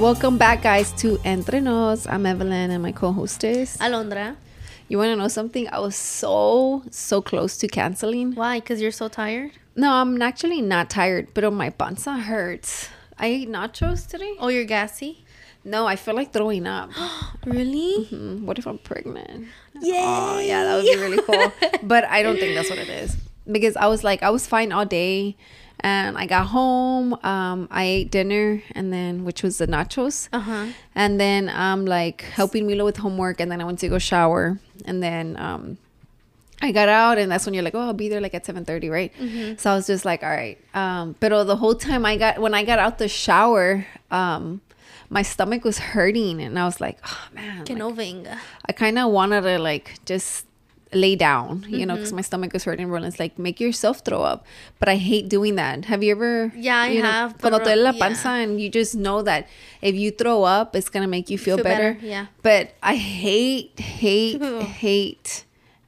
Welcome back, guys, to Entre Nos. I'm Evelin and my co-hostess. Alondra. You want to know something? I was so so close to canceling. Why? Because you're so tired? No, I'm actually not tired, but my panza hurts. I ate nachos today. Oh, you're gassy? No, I feel like throwing up. really? Hmm, what if I'm pregnant? Yeah. Oh, yeah, that would be really cool. but I don't think that's what it is because I was like, I was fine all day, and I got home. Um, I ate dinner, and then which was the nachos, Uh huh. and then I'm um, like helping Milo with homework, and then I went to go shower, and then um. I got out and that's when you're like, oh, I'll be there like at 7:30, right? So I was just like, all right. Um, but the whole time I got when I got out the shower, um, my stomach was hurting and I was like, oh man, Que like, no venga. I kind of wanted to like just lay down, you know, Mm-hmm. because my stomach was hurting. Roland's like, make yourself throw up, but I hate doing that. Have you ever? Yeah, I you know, have, Cuando te duele la yeah. panza and you just know that if you throw up, it's gonna make you feel, Feel better. better, yeah. But I hate, hate, hate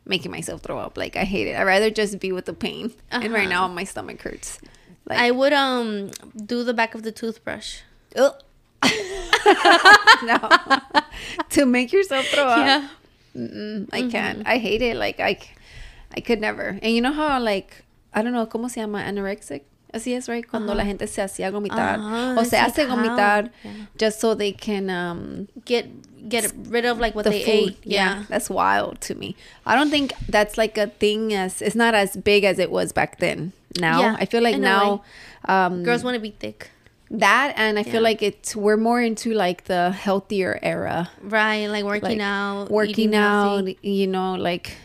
making myself throw up. Like I hate it. I'd rather just be with the pain. And right Uh-huh. now my stomach hurts. Like, I would um do the back of the toothbrush. Ugh. no. to make yourself throw up. Yeah. Mm-mm, I can't. I hate it. Like I, I could never. And you know how like I don't know cómo se llama anorexic. Así es, right? Cuando la gente se hacía vomitar Ah, o se it's hace like vomitar yeah. just so they can um Get get rid of like what the they food. ate. Yeah. that's wild to me. I don't think that's like a thing as it's not as big as it was back then. Now Yeah, I feel like now um Girls want to be thick. That and I feel Yeah. like it's we're more into like the healthier era. Right. Like working like out. working out, healthy. you know, like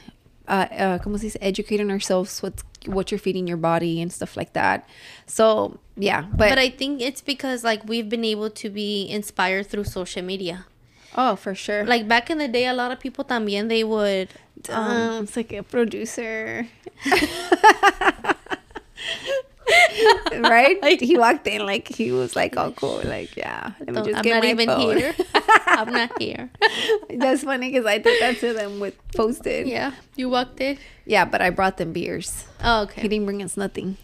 uh, uh como se dice, educating ourselves with what you're feeding your body and stuff like that. So yeah, but, But I think it's because like we've been able to be inspired through social media. oh for sure. Like back in the day, a lot of people también they would um, um, it's like a producer. right? he walked in like he was like, "Oh, cool!" Like, yeah. Let me "Don't- just I'm get not my even phone." here. I'm not here. That's funny because I did that to them with posted. Yeah. You walked in. yeah, but I brought them beers. Oh, okay. He didn't bring us nothing.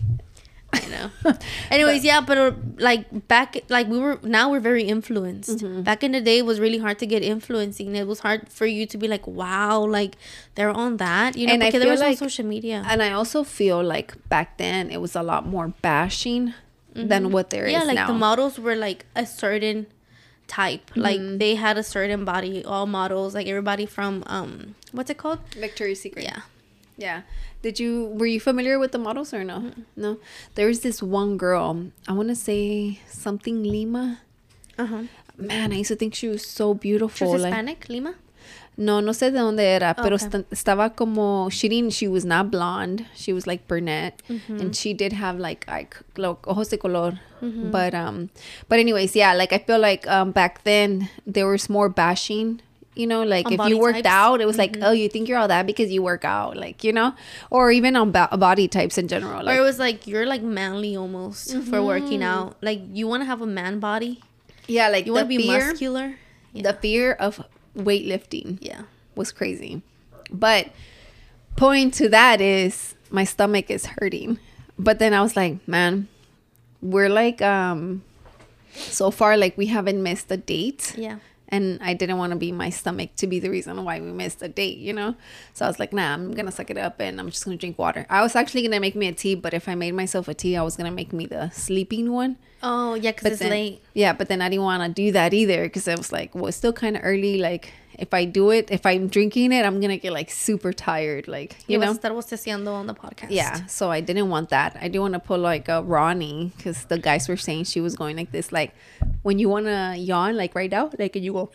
I know. Anyways, yeah, but uh, like back, like we were now we're very influenced. Mm-hmm. Back in the day, it was really hard to get influencing. It was hard for you to be like, wow, like they're on that, you know, And because there was like- no social media. And I also feel like back then it was a lot more bashing than what there is Mm-hmm. yeah, like now. the models were like a certain type. Like Mm-hmm. they had a certain body. All models, like everybody from um, what's it called? Victoria's Secret. Yeah. Yeah. Did you were you familiar with the models or no? No. There's this one girl. I want to say something Lima. Uh huh. Man, I used to think she was so She beautiful. was like- Hispanic, Lima. no, no sé de dónde era, pero Okay. esta- estaba como she didn't. She was not blonde. She was like brunette, and she did have like like ojos de color. But um, but anyways, yeah. Like I feel like um back then there was more bashing. You know, like On if you worked types? out, it was like, oh, you think you're all that because you work out, like you know, or even on ba- body types in general. or it was like you're like manly almost for working out. Like you want to have a man body. yeah, like You want to be fear, muscular. the fear of weightlifting. Yeah. was crazy. But point to that is my stomach is hurting. But then I was like, man, we're like um so far like we haven't missed a date. Yeah. And I didn't want to be my stomach to be the reason why we missed a date, you know? So I was like, nah, I'm gonna suck it up and I'm just gonna drink water. I was actually gonna make me a tea, but if I made myself a tea, I was gonna make me the sleeping one. Oh yeah, because it's then, late. Yeah, but then I didn't want to do that either because I was like, well, it's still kind of early. Like, if I do it, if I'm drinking it, I'm gonna get like super tired. Like, you know? estar bosteciando on the podcast. Yeah. So I didn't want that. I didn't want to put like a Ronnie because the guys were saying she was going like this, like when you want to yawn, like right now, like and you go,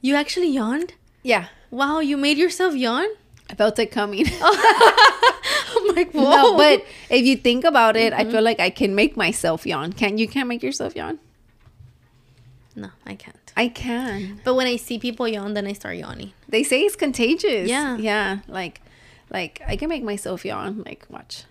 You actually yawned? yeah. Wow, you made yourself yawn? I felt it coming. I'm like, whoa. no, but if you think about it, I mm-hmm. feel like I can make myself yawn. Can you? Can't make yourself yawn? no, I can't. I can. But when I see people yawn, then I start yawning. They say it's contagious. Yeah. Yeah. Like, like I can make myself yawn. Like, watch.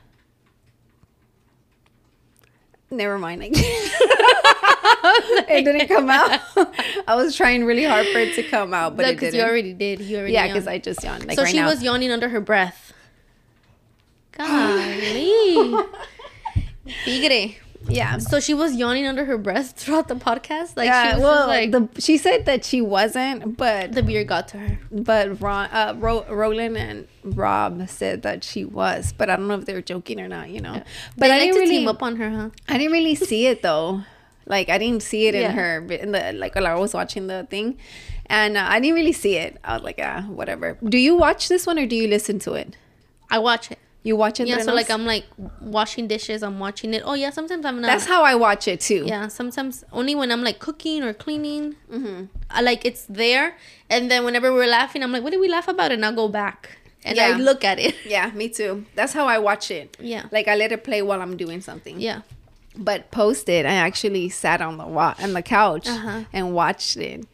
Never mind. I it didn't come out. I was trying really hard for it to come out, but But it because didn't. you already did. You already yeah, because I just yawned. Like so right she now. was yawning under her breath. Golly. Tigre. Yeah. So she was yawning under her breath throughout the podcast. Like yeah, she was well, like the, she said that she wasn't, but the beer got to her. but Ron, uh, Ro- Roland and Rob said that she was, but I don't know if they were joking or not. You know, But but they I like didn't to really, team up on her, huh? I didn't really see it though. Like I didn't see it in Yeah. her in the like while I was watching the thing, and uh, I didn't really see it. I was like, ah, whatever. Do you watch this one or do you listen to it? I watch it. You watch it? Yeah, so like I'm like washing dishes, I'm watching it. Oh yeah, sometimes I'm not. That's how I watch it too. yeah, sometimes only when I'm like cooking or cleaning. hmm I like it's there, and then whenever we're laughing, I'm like, what did we laugh about? And I'll go back and I look at it. Yeah, me too. That's how I watch it. Yeah, Like I let it play while I'm doing something. yeah. But posted, I actually sat on the wa- on the couch Uh-huh. and watched it.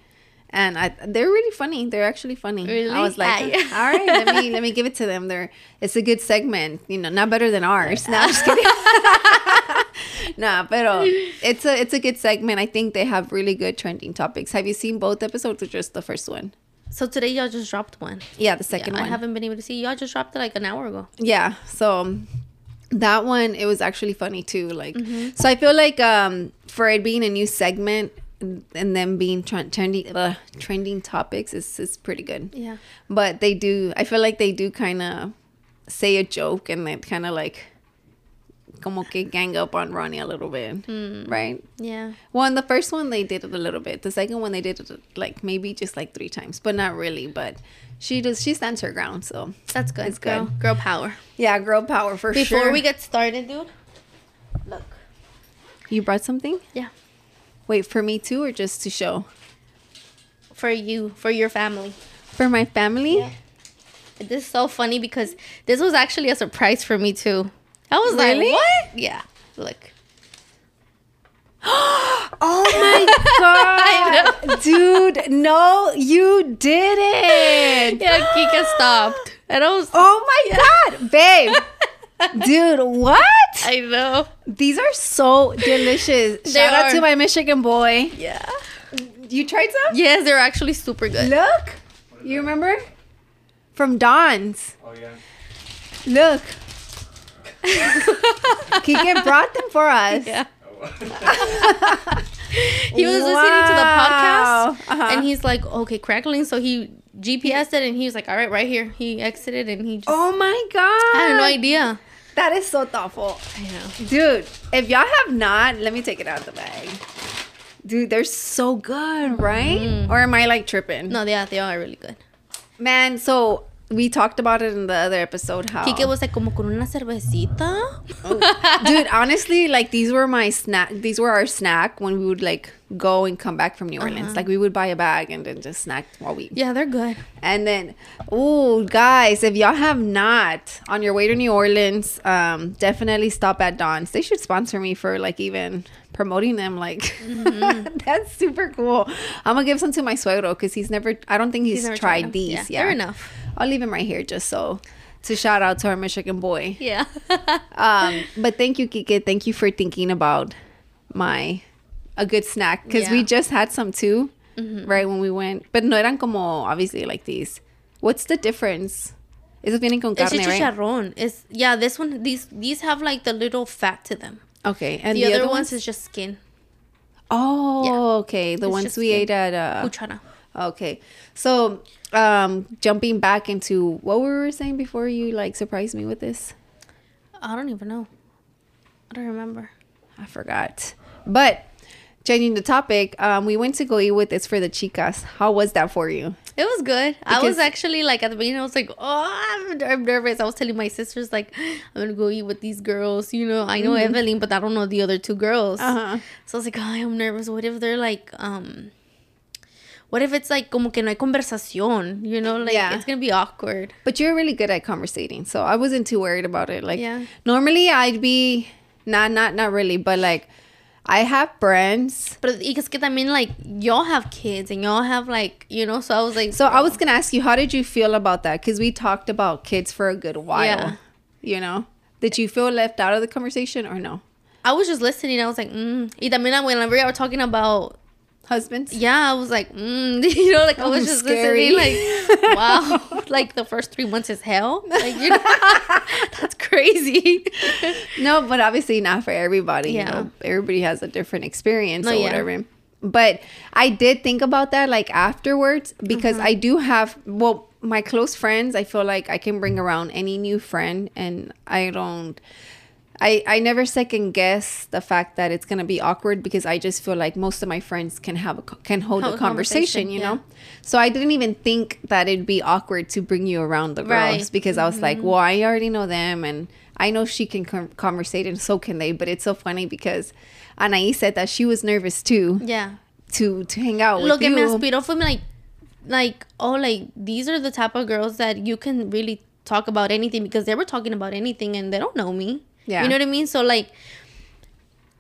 And I, they're really funny. They're actually funny. Really? I was like, Ah, all right, let me let me give it to them. They're it's a good segment. You know, not better than ours. No, I'm just kidding. nah, pero it's a it's a good segment. I think they have really good trending topics. Have you seen both episodes or just the first one? So today y'all just dropped one. Yeah, the second Yeah, one. I haven't been able to see. Y'all just dropped it like an hour ago. yeah so that one it was actually funny too like so i feel like um for it being a new segment and them being tre- trending uh, trending topics is is pretty good Yeah. but they do i feel like they do kind of say a joke and then kind of like como que gang up on ronnie a little bit right Yeah. well in the first one they did it a little bit the second one they did it like maybe just like three times but not really but she does she stands her ground so That's good. It's girl. good. Girl power. yeah girl power for Before sure Before we get started, dude. Look. You brought something? Yeah. Wait, for me too, or just to show? For you, for your family. For my family? Yeah. This is so funny because this was actually a surprise for me too. I was Really? like, what? Yeah. Look. oh my god. Dude, no, you didn't. Yeah, Kike stopped. And I was Oh my god, babe. Dude, what? I know. These are so delicious. They Shout out to my Michigan boy. Yeah. You tried some? Yes, they're actually super good. Look. You remember? From Don's. Oh yeah. Look. Kike brought them for us. Yeah. Oh. He was listening to the podcast Uh-huh. and he's like, okay, crackling. So he GPSed it and he was like, all right, right here. He exited and he just, Oh my god. I had no idea. That is so thoughtful. I know. Dude, if y'all have not, let me take it out of the bag. Dude, they're so good, right? Mm-hmm. Or am I like tripping? No, yeah, they are really good. Man, so we talked about it in the other episode how Kike was like, como con una cervecita. Oh. Dude, honestly, like these were my snack these were our snack when we would like go and come back from New Orleans. Like we would buy a bag and then just snack while we Yeah, they're good. And then, oh, guys, if y'all have not on your way to New Orleans, um, definitely stop at Don's. They should sponsor me for like even promoting them. Like, Mm-hmm. that's super cool. I'm gonna give some to my suegro because he's never. I don't think he's, never tried, them. these. Yeah, Yeah, they're enough. I'll leave him right here just so to shout out to our Michigan boy. Yeah. Um, but thank you, Kike. Thank you for thinking about my a good snack because we just had some too, right when we went. But no eran como obviously like these. What's the difference? Esos vienen con it's carne, right? chicharrón. It's yeah. This one, these these have like the little fat to them. Okay, and the, other, ones is just skin. oh, okay. The It's ones we skin. ate at uh, Cuchara. okay. So, um, jumping back into what we were saying before you like surprised me with this. I don't even know. I don't remember. I forgot. But changing the topic, um, we went to go eat with this for the chicas. How was that for you? It was good. I was actually like at the beginning, I was like, oh, I'm, I'm nervous. I was telling my sisters like, I'm gonna go eat with these girls. You know, I know Evelin, but I don't know the other two girls. Uh-huh. So I was like, oh, I'm nervous. What if they're like, um, what if it's like como que no hay conversación? You know, like Yeah. it's gonna be awkward. But you're really good at conversating, so I wasn't too worried about it. Like, Yeah. normally I'd be not, not, not really, but like, I have friends. But it's que también like y'all have kids and y'all have like you know. So I was like, So I was gonna ask you, how did you feel about that? Because we talked about kids for a good while. Yeah. You know, did you feel left out of the conversation or no? I was just listening. I was like, mm. Y también whenever you were talking about husbands? Yeah, I was like, mm, you know, like I was Oh, just scary. listening, like, wow, like the first three months is hell. Like, you know, that's crazy. No, but obviously not for everybody. Yeah. You know, everybody has a different experience No, or yeah. whatever. But I did think about that like afterwards because Mm-hmm. I do have well, my close friends, I feel like I can bring around any new friend and I don't I, I never second guess the fact that it's gonna be awkward because I just feel like most of my friends can have a can hold Hold a conversation, conversation, you yeah. know. So I didn't even think that it'd be awkward to bring you around the girls Right. Mm-hmm. because I was like, well, I already know them and I know she can con- conversate and so can they. But it's so funny because Anaí said that she was nervous too Yeah. to to hang out with Lo que you. me inspiró fue like, like, oh, like these are the type of girls that you can really talk about anything because they were talking about anything and they don't know me. Yeah. You know what I mean? So like,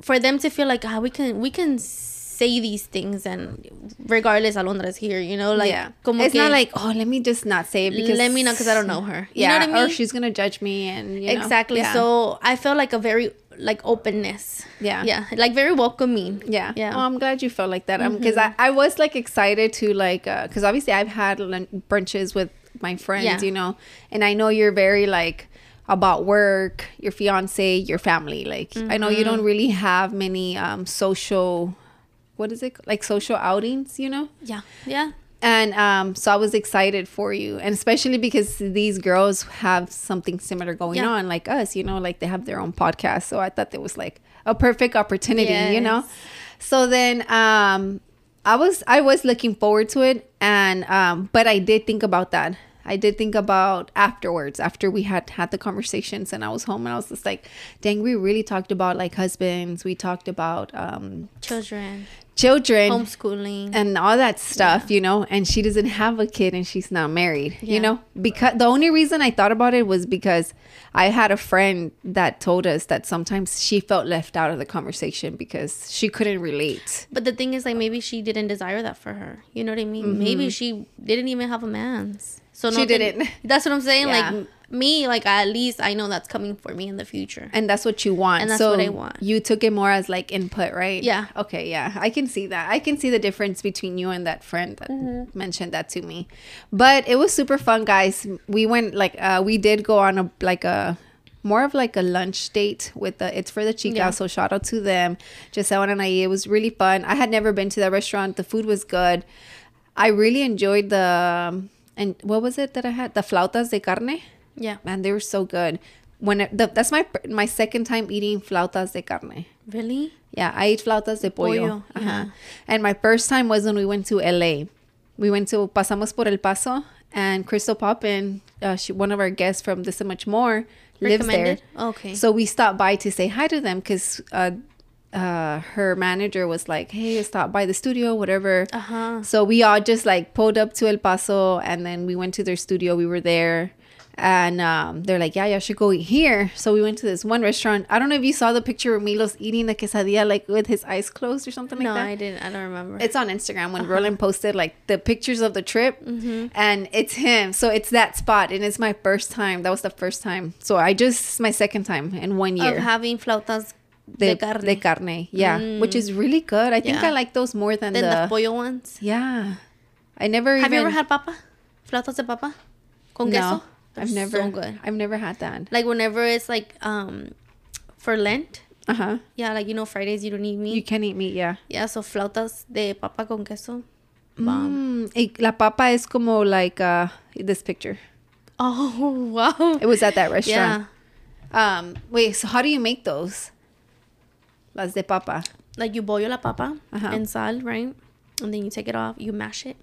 for them to feel like, ah, we can, we can say these things and regardless Alondra's here, you know, like, yeah, it's que, not like oh, let me just not say it because let me know because I don't know her. You yeah, know what I or mean? she's gonna judge me and you know, exactly. yeah. So I felt like a very like openness. Yeah. Yeah. Like very welcoming. Yeah. Yeah. Mm-hmm. Oh, I'm glad you felt like that. Because I, I was like excited to like, because obviously I've had lun- brunches with my friends, Yeah. you know, and I know you're very like about work, your fiance, your family. Like, I know you don't Mm-hmm. really have many um, social, what is it? Like social outings, you know? yeah. Yeah. And um, so I was excited for you, and especially because these girls have something similar going Yeah. on, like us, you know, like they have their own podcast. So I thought it was like a perfect opportunity, you know. So then um, I was I was looking forward to it, and um, but I did think about that. I did think about afterwards, after we had had the conversations, and I was home, and I was just like, "Dang, we really talked about like husbands. We talked about um, Children. children." Homeschooling. and all that stuff, you know, and she doesn't have a kid and she's not married, Yeah. you know, because the only reason I thought about it was because I had a friend that told us that sometimes she felt left out of the conversation because she couldn't relate. But the thing is, like, maybe she didn't desire that for her. You know what I mean? Maybe she didn't even have a man's. So. She nothing- didn't. That's what I'm saying. Yeah. Like me, like at least I know that's coming for me in the future. And that's what you want. And that's so what I want. You took it more as like input, right? Yeah. Okay, yeah. I can see that. I can see the difference between you and that friend that Mm-hmm. mentioned that to me. But it was super fun, guys. We went like uh we did go on a like a more of like a lunch date with the it's for the chica Yeah. so shout out to them giselle and i it was really fun i had never been to that restaurant the food was good i really enjoyed the um, and what was it that i had the flautas de carne yeah. man they were so good when it, the, that's my my second time eating flautas de carne Really? yeah i ate flautas de pollo, Pollo, uh yeah. and my first time was when we went to la we went to pasamos por el paso and crystal poppin uh, she, one of our guests from this and much more lives there Recommended? Okay. so we stopped by to say hi to them because uh, uh, her manager was like, "Hey, stop by the studio, whatever." Uh huh. So we all just like pulled up to El Paso, and then we went to their studio. We were there, and um, they're like, "Yeah, y'all should go eat here." So we went to this one restaurant. I don't know if you saw the picture of Milos eating the quesadilla like with his eyes closed or something No, like that. No, I didn't. I don't remember. It's on Instagram when Roland posted like the pictures of the trip, and it's him. So it's that spot, and it's my first time. That was the first time. So I just my second time in one year of having flautas de, de carne. de carne. Yeah, which is really good. I think Yeah. I like those more than Then the, the. pollo ones. yeah, I never Have even. you ever had papa? Flautas de papa? Con no, queso? I've never. So good. I've never had that. Like whenever it's like um for Lent. Uh huh. Yeah, like you know Fridays you don't eat meat. You can eat meat. Yeah. yeah, so flautas de papa con queso. Bomb. Mm, la papa es como like uh this picture. Oh wow. It was at that restaurant. Yeah. Um. Wait. So how do you make those? Las de papa. Like you boil la papa Uh-huh. sal, right? And then you take it off, you mash it,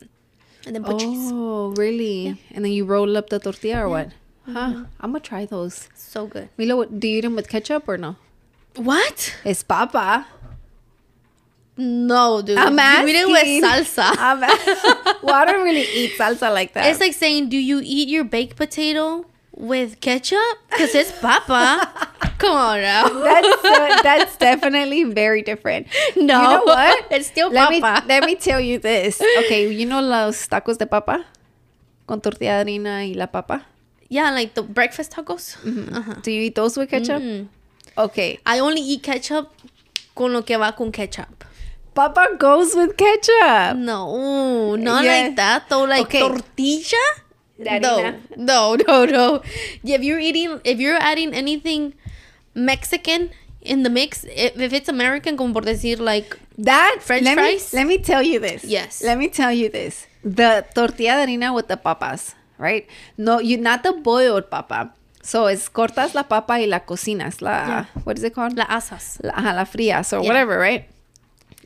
and then put cheese. Oh, really? And then you roll up the tortilla or what? Huh. I'm gonna try those. So good. Milo, do you eat them with ketchup or no? What? It's papa. No, dude. I'm you eat it with salsa. I'm well, I don't really eat salsa like that. It's like saying, do you eat your baked potato with ketchup? Because it's papa. Come on now. that's that's definitely very different. No, you know what? It's still let papa. Me, let me tell you this. Okay, you know los tacos de papa con tortilla de harina y la papa. Yeah, like the breakfast tacos. Uh-huh. Do you eat those with ketchup? Mm. Okay, I only eat ketchup con lo que va con ketchup. Papa goes with ketchup. No, not Yeah. like that though. Like Okay. tortilla. No, no, no, no. Yeah, if you're eating, if you're adding anything Mexican in the mix, if, if it's American, como por decir like That French let fries? Me, let me tell you this. Yes. Let me tell you this. The tortilla de harina with the papas, right? No, you not the boiled papa. So it's cortas la papa y la cocinas. La Yeah. what is it called? la asas. la, ajá, la frías or Yeah. whatever, right?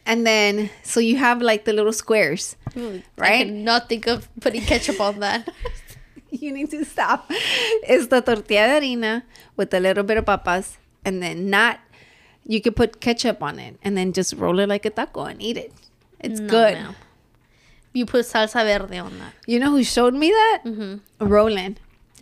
And then so you have like the little squares. I Right? cannot think of putting ketchup on that. you need to stop. It's the tortilla de harina with a little bit of papas, and then not. You could put ketchup on it, and then just roll it like a taco and eat it. It's No, good. You put salsa verde on that. You know who showed me that? Mm-hmm. Roland.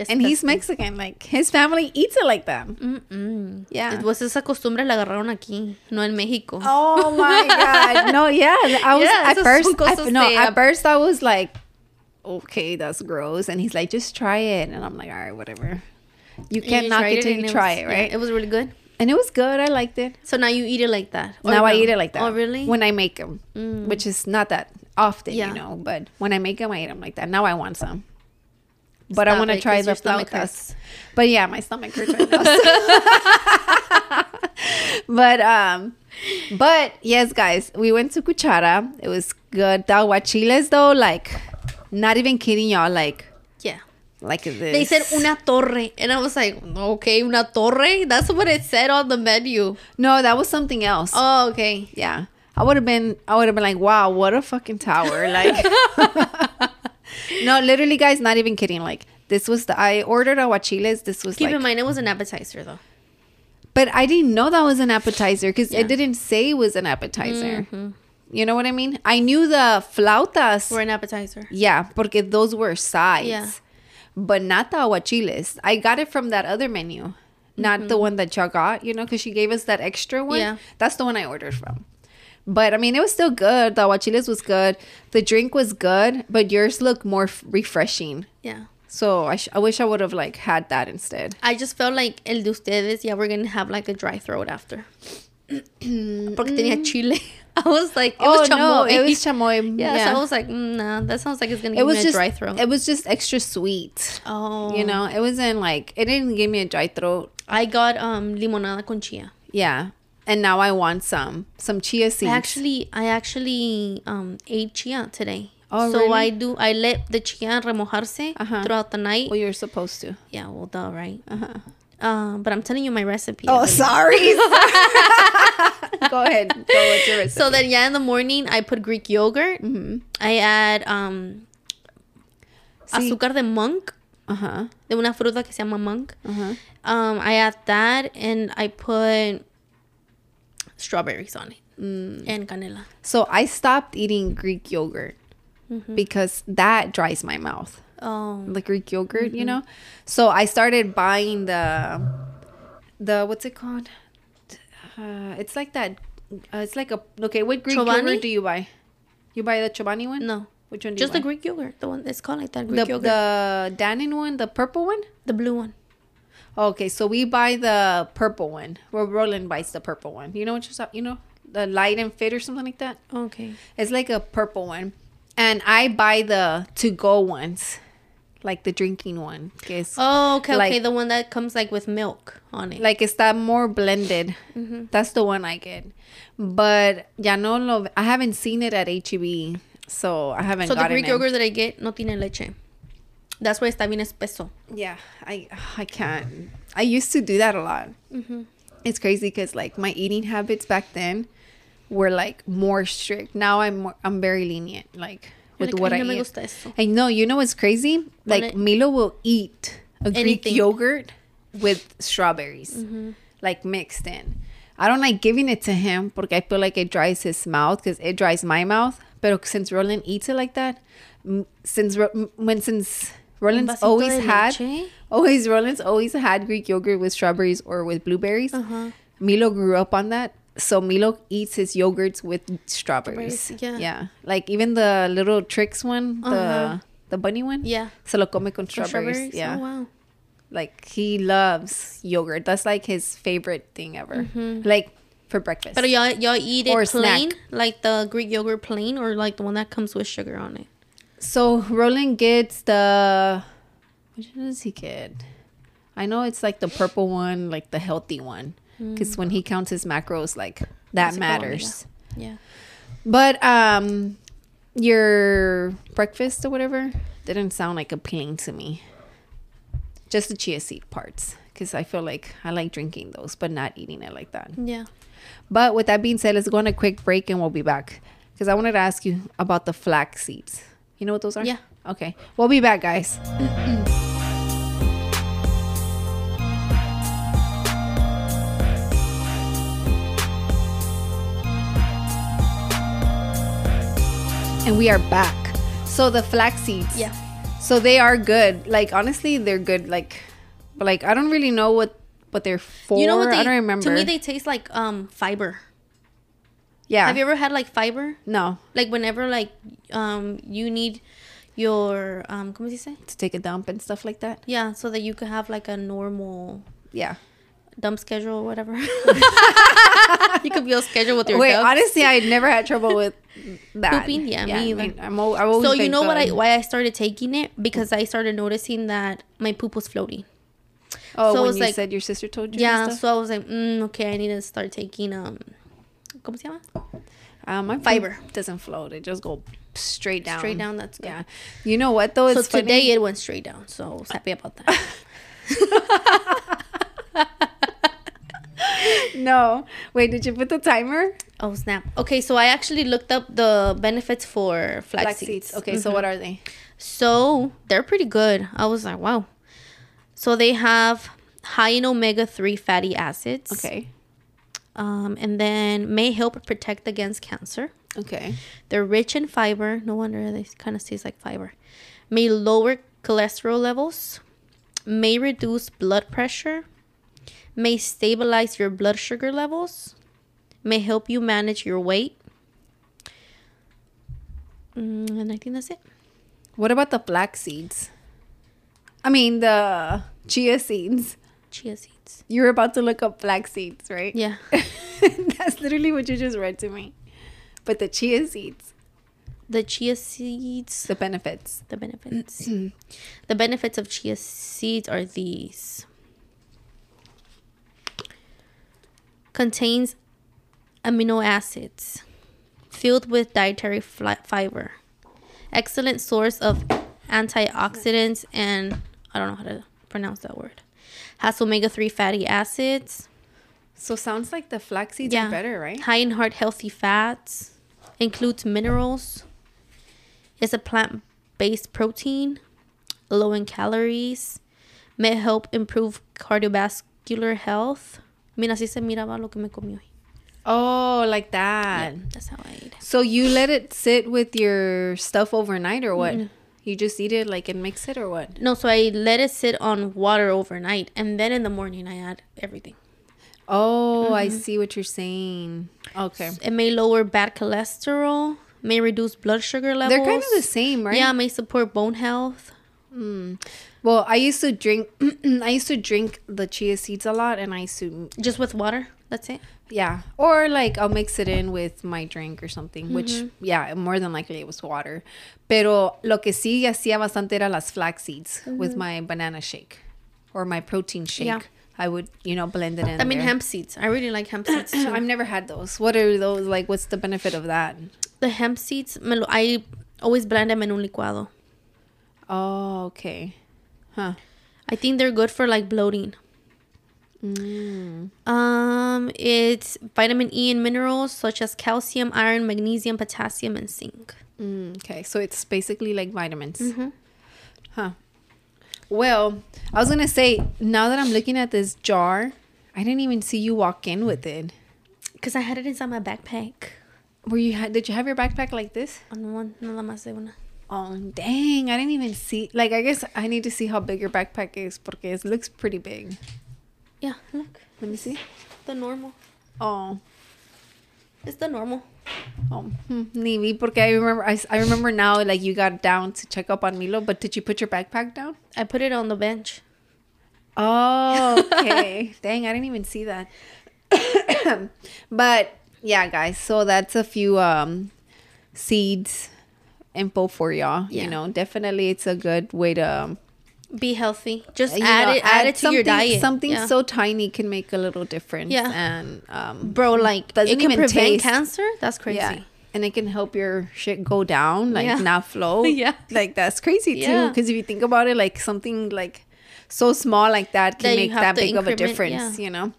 And he's Mexican. Like his family eats it like that. Mm-mm. Yeah. Pues esa costumbre la agarraron aquí, no en México. Oh my god. No, yeah. I was Yeah, at first I, no, at first I was like, okay, that's gross. And he's like, just try it. And I'm like, all right, whatever. You can't knock it till you try it, yeah, right? it was really good. and it was good. I liked it. So now you eat it like that. Now I eat it like that. Oh, really? When I make them, Mm. which is not that often, Yeah. you know. But when I make them, I eat them like that. Now I want some. But I want to try the flautas. But yeah, my stomach hurts right now. but um, but yes, guys, we went to Cuchara. It was good. The aguachiles though, like, not even kidding y'all, like, Yeah. like this. They said una torre. And I was like, okay, una torre? That's what it said on the menu. no, that was something else. Oh, okay. Yeah, I would have been. I would have been like, wow, what a fucking tower! Like, no, literally, guys, not even kidding. Like, this was the I ordered aguachiles. This was Keep like, in mind, it was an appetizer, though. but I didn't know that was an appetizer because Yeah. it didn't say it was an appetizer. Mm-hmm. You know what I mean? I knew the flautas. were an appetizer. yeah, porque those were sides. Yeah. But not the aguachiles. I got it from that other menu, not the mm-hmm. one that y'all got, you know, because she gave us that extra one. Yeah. That's the one I ordered from. But I mean, it was still good. The aguachiles was good. The drink was good, but yours looked more f- refreshing. Yeah. So I, sh- I wish I would have like had that instead. I just felt like el de ustedes, yeah, we're gonna have like a dry throat after. Porque tenía chile. I was like, it was chamoy. Mm. Oh, no, it was chamoy. yeah, so I was like, mm, nah, that sounds like it's gonna it give was me a just dry throat. it was just extra sweet. oh, You know, it wasn't like it didn't give me a dry throat. I got um limonada con chia. Yeah, and now I want some some chia seeds. I actually, I actually um ate chia today. Oh, so really? I do. I let the chia remojarse Uh-huh. throughout the night. well, you're supposed to. Yeah, well, duh, right? Uh-huh. Um, but I'm telling you my recipe. Oh, sorry. Go ahead. Go with your recipe. So then, yeah, in the morning I put Greek yogurt. Mhm. I add um azúcar de monk, Uh huh. de una fruta que se llama monk. Uh huh. Um, I add that and I put strawberries on it Mm. and canela. So I stopped eating Greek yogurt because that dries my mouth. Oh, The Greek yogurt, you know. So I started buying the the what's it called? Uh, it's like that. Uh, it's like a okay. What Greek Chobani? yogurt do you buy? You buy the Chobani one? no, Which one do just the? Greek yogurt. The one that's called like that. Greek the, yogurt. the Dannon one, the purple one. the blue one. Okay, so we buy the purple one. Where Roland buys the purple one. You know what you're talking? You know the light and fit or something like that. Okay. It's like a purple one, and I buy the to go ones, like the drinking one. Que es, Oh, okay, okay. The one that comes like with milk on it. like it's that more blended. Mm-hmm. That's the one I get. But ya no lo. I haven't seen it at HEB, so I haven't. so the Greek it. yogurt that I get no tiene leche. That's why está bien espeso. Yeah, I I can't. I used to do that a lot. Mm-hmm. It's crazy because like my eating habits back then were like more strict. Now I'm more, I'm very lenient like with Like, what "Ay, I no eat. I know. You know what's crazy? Like Milo will eat a Greek yogurt with strawberries, Mm-hmm. like mixed in. I don't like giving it to him because I feel like it dries his mouth because it dries my mouth. But since Roland eats it like that, since when since Roland's always had always Roland's always had Greek yogurt with strawberries or with blueberries. Uh-huh. Milo grew up on that. So Milo eats his yogurts with strawberries. Strawberries, yeah. Yeah. Like even the little Trix one, the Uh-huh. the bunny one. Yeah. Se lo come con With strawberries. Yeah. Oh, wow. Like he loves yogurt. That's like his favorite thing ever. Mm-hmm. Like for breakfast. But y'all y'all eat it Or plain, snack. like the Greek yogurt plain, or like the one that comes with sugar on it. So Roland gets the which one does he get? I know it's like the purple one, like the healthy one, because when he counts his macros, like that matters. Yeah. But um, your breakfast or whatever didn't sound like appealing to me. Just the chia seed parts, because I feel like I like drinking those, but not eating it like that. Yeah. But with that being said, let's go on a quick break and we'll be back. Because I wanted to ask you about the flax seeds. You know what those are? Yeah. Okay. We'll be back, guys. and we are back. So the flax seeds. Yeah. So they are good. Like honestly, they're good. Like, but like I don't really know what what they're for. You know what? They, I don't remember. To me, they taste like um fiber. Yeah. Have you ever had like fiber? no. Like whenever like um you need your um ¿cómo se dice? to take a dump and stuff like that. Yeah, so that you could have like a normal Yeah. dump schedule or whatever. you could be on schedule with your Wait, dumps. honestly, I never had trouble with that. Pooping? Yeah, me I mean, I'm, al- always so you know what I why I started taking it because I started noticing that my poop was floating. Oh, so when you like- said your sister told you. Yeah, so I was like, mm, okay, I need to start taking um, ¿cómo se llama? um, my fiber. doesn't float. It just go straight down. Straight down. That's good. Yeah. You know what though? So It's funny. today it went straight down. So I was happy about that. No. Wait, did you put the timer? oh snap. Okay, so I actually looked up the benefits for flax, Flax seeds. seeds. Okay, so what are they? So they're pretty good. I was like, wow. So they have high in omega three fatty acids. Okay. Um, and then may help protect against cancer. Okay. They're rich in fiber. No wonder they kind of taste like fiber. May lower cholesterol levels. May reduce blood pressure. May stabilize your blood sugar levels. May help you manage your weight. Mm, and I think that's it. What about the black seeds? I mean the chia seeds. Chia seeds. You were about to look up flax seeds, right? Yeah. That's literally what you just read to me. But the chia seeds, The chia seeds. the benefits. The benefits. the benefits of chia seeds are these. Contains amino acids filled with dietary fiber. Excellent source of antioxidants and I don't know how to pronounce that word. Has omega 3 fatty acids. So sounds like the flax seeds Yeah. are better, right? High in heart healthy fats. Includes minerals. It's a plant based protein. Low in calories. May help improve cardiovascular health. Mira, así se miraba lo que me comió. Oh, like that. Yeah, that's how I it. So you let it sit with your stuff overnight or what? Mm-hmm. You just eat it like and mix it or what? No, so I let it sit on water overnight. And then in the morning, I add everything. Oh, I mm-hmm. see what you're saying. Okay. It may lower bad cholesterol. May reduce blood sugar levels. They're kind of the same, right? Yeah, may support bone health. Hmm. Well, I used to drink I used to drink the chia seeds a lot and I used to Just with water. That's it. Yeah, or like I'll mix it in with my drink or something, which Mm-hmm. yeah, more than likely it was water. Pero lo que sí hacía bastante era las flax seeds with my banana shake or my protein shake. Mm-hmm. Yeah. I would, you know, blend it in. I mean, there. hemp seeds. I really like hemp seeds too. I've never had those. What are those like? What's the benefit of that? the hemp seeds, I always blend them in un licuado. Oh, okay. Huh. I think they're good for like bloating. Mm. Um, it's vitamin E and minerals such as calcium, iron, magnesium, potassium, and zinc. Mm, okay, so it's basically like vitamins. Mm-hmm. Huh. Well, I was gonna say now that I'm looking at this jar, I didn't even see you walk in with it. Cause I had it inside my backpack. Were you? Ha- did you have your backpack like this? On one, nada más de una. Oh dang! I didn't even see. Like, I guess I need to see how big your backpack is because it looks pretty big. Yeah, look, Let me see. the normal. Oh, It's the normal. oh, hmm, ni vi porque I remember. I, I remember now. Like you got down to check up on Milo, but did you put your backpack down? I put it on the bench. Oh, okay. Dang, I didn't even see that. but yeah, guys. So that's a few um seeds info for y'all. Yeah. You know, definitely it's a good way to um, Be healthy. Just you add know, it. Add, it to your diet. Something Yeah. so tiny can make a little difference. Yeah. and um, bro, like it can even prevent taste. cancer. That's crazy. Yeah. And it can help your shit go down, like Yeah. not flow. Yeah. Like that's crazy too. Because if you think about it, like something like so small like that can That make that big of a difference, yeah. you know?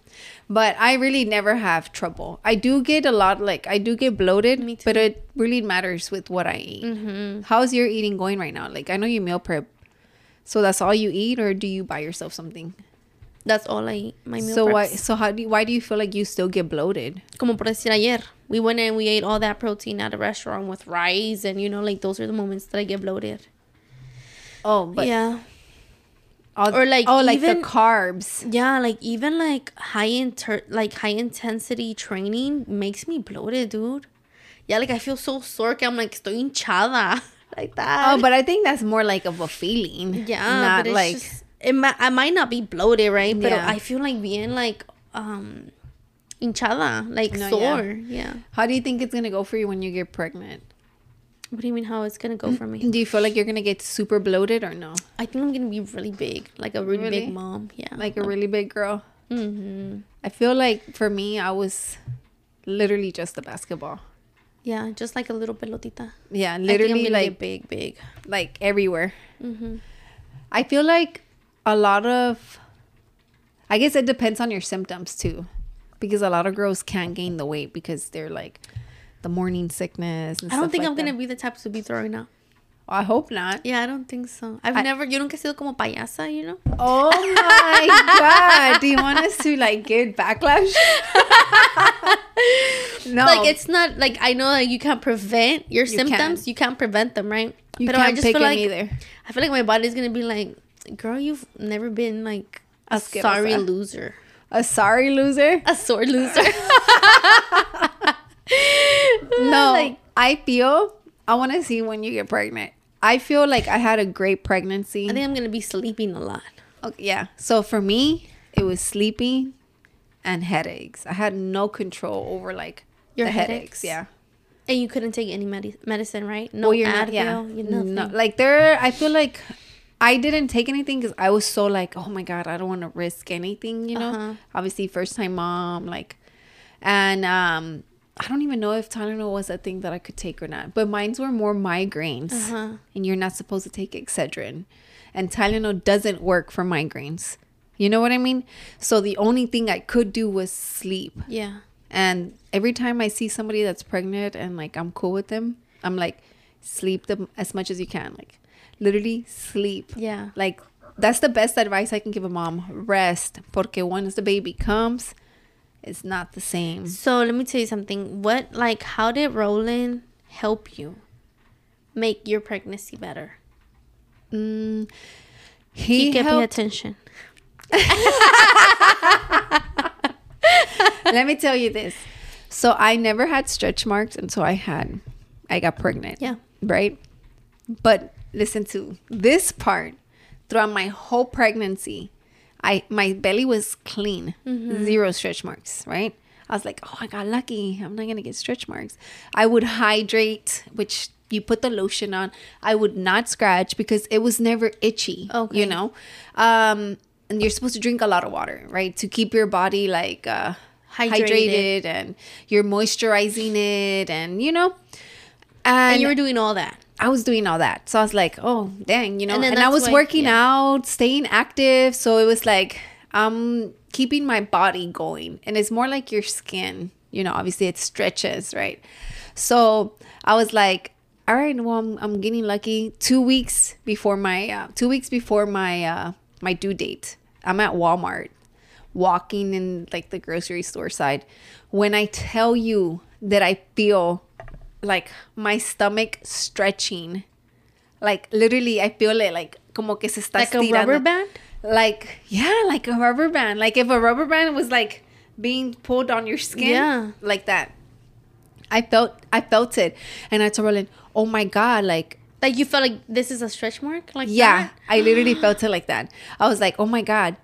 But I really never have trouble. I do get a lot, like I do get bloated, Me too. but it really matters with what I eat. Mm-hmm. How's your eating going right now? Like I know you meal prep. So that's all you eat or do you buy yourself something? That's all I eat. My meal so why so how do you, why do you feel like you still get bloated? Como por decir ayer, we went and we ate all that protein at a restaurant with rice, and you know, like those are the moments that I get bloated. Oh, but yeah, all- Or, like, oh, like the carbs. yeah, like even like high inter like high intensity training makes me bloated, dude. Yeah, like I feel so sore. I'm like estoy hinchada like that. Oh, but I think that's more like of a feeling. yeah, not like just, it might I might not be bloated, right? But Yeah. I feel like being like um hinchada, like No, yeah. sore. Yeah. How do you think it's gonna go for you when you get pregnant? What do you mean? How it's gonna go for me? Do you feel like you're gonna get super bloated or no? I think I'm gonna be really big, like a really, Really? big mom. Yeah, Like a really big girl? Mm-hmm. I feel like for me, I was literally just a basketball. Yeah, just like a little pelotita. Yeah, I think I'm literally like big, big. like everywhere. Mm-hmm. I feel like a lot of I guess it depends on your symptoms too. Because a lot of girls can't gain the weight because they're like the morning sickness and I don't think like I'm gonna be the type to be throwing up. I hope not. Yeah, I don't think so. I've I- never. Yo nunca he sido como payasa, you know. Oh my god. Do you want us to like get backlash? no. Like it's not like I know that you can't prevent your You symptoms. can't. You can't prevent them, right? you but can't I just pick feel like either. I feel like my body's gonna be like, girl, you've never been like a Asquerosa. sorry loser, A sorry loser? a sore loser. No. like I feel I want to see when you get pregnant. I feel like I had a great pregnancy. I think I'm gonna be sleeping a lot. Okay, yeah. So for me, it was sleeping and headaches. I had no control over like Your the headaches? headaches. Yeah. And you couldn't take any medi- medicine, right? No Well, you're Advil, not- yeah. No, like there, I feel like I didn't take anything because I was so like, oh my god, I don't want to risk anything. You know, Uh-huh. obviously first time mom, like, and um, I don't even know if Tylenol was a thing that I could take or not. But mine's were more migraines, Uh-huh. and you're not supposed to take Excedrin, and Tylenol doesn't work for migraines. You know what I mean? So the only thing I could do was sleep. Yeah. And every time I see somebody that's pregnant and like I'm cool with them, I'm like, sleep them as much as you can. Like, literally sleep. Yeah. Like, that's the best advice I can give a mom. Rest. Porque once the baby comes, it's not the same. So let me tell you something. What like how did Roland help you make your pregnancy better? Mm, He, he kept helped. attention. Let me tell you this. So I never had stretch marks until I had, I got pregnant. Yeah. Right. But listen to this part. Throughout my whole pregnancy, I my belly was clean, zero stretch marks. Right. I was like, oh, I got lucky. I'm not gonna get stretch marks. I would hydrate, which you put the lotion on. I would not scratch because it was never itchy. Okay. You know. Um, and you're supposed to drink a lot of water, right, to keep your body like uh, Hydrated. hydrated and you're moisturizing it and you know And, and, you were doing all that. I was doing all that. So i was like oh dang you know? And and, i was why- working yeah. out staying active. So it was like i'm keeping my body going. And it's more like your skin you know obviously it stretches right? So i was like all right well i'm, I'm getting lucky. Two weeks before my uh, two weeks before my uh my due date i'm at walmart walking in like the grocery store side. When i tell you that i feel like my stomach stretching like literally i feel it like como que se está Like a rubber band? like yeah like a rubber band like if a rubber band was like being pulled on your skin Yeah. like that i felt i felt it and i told Roland, oh my god like Like you felt like this is a stretch mark? Like yeah, that? I literally felt it like that. I was like, oh my God,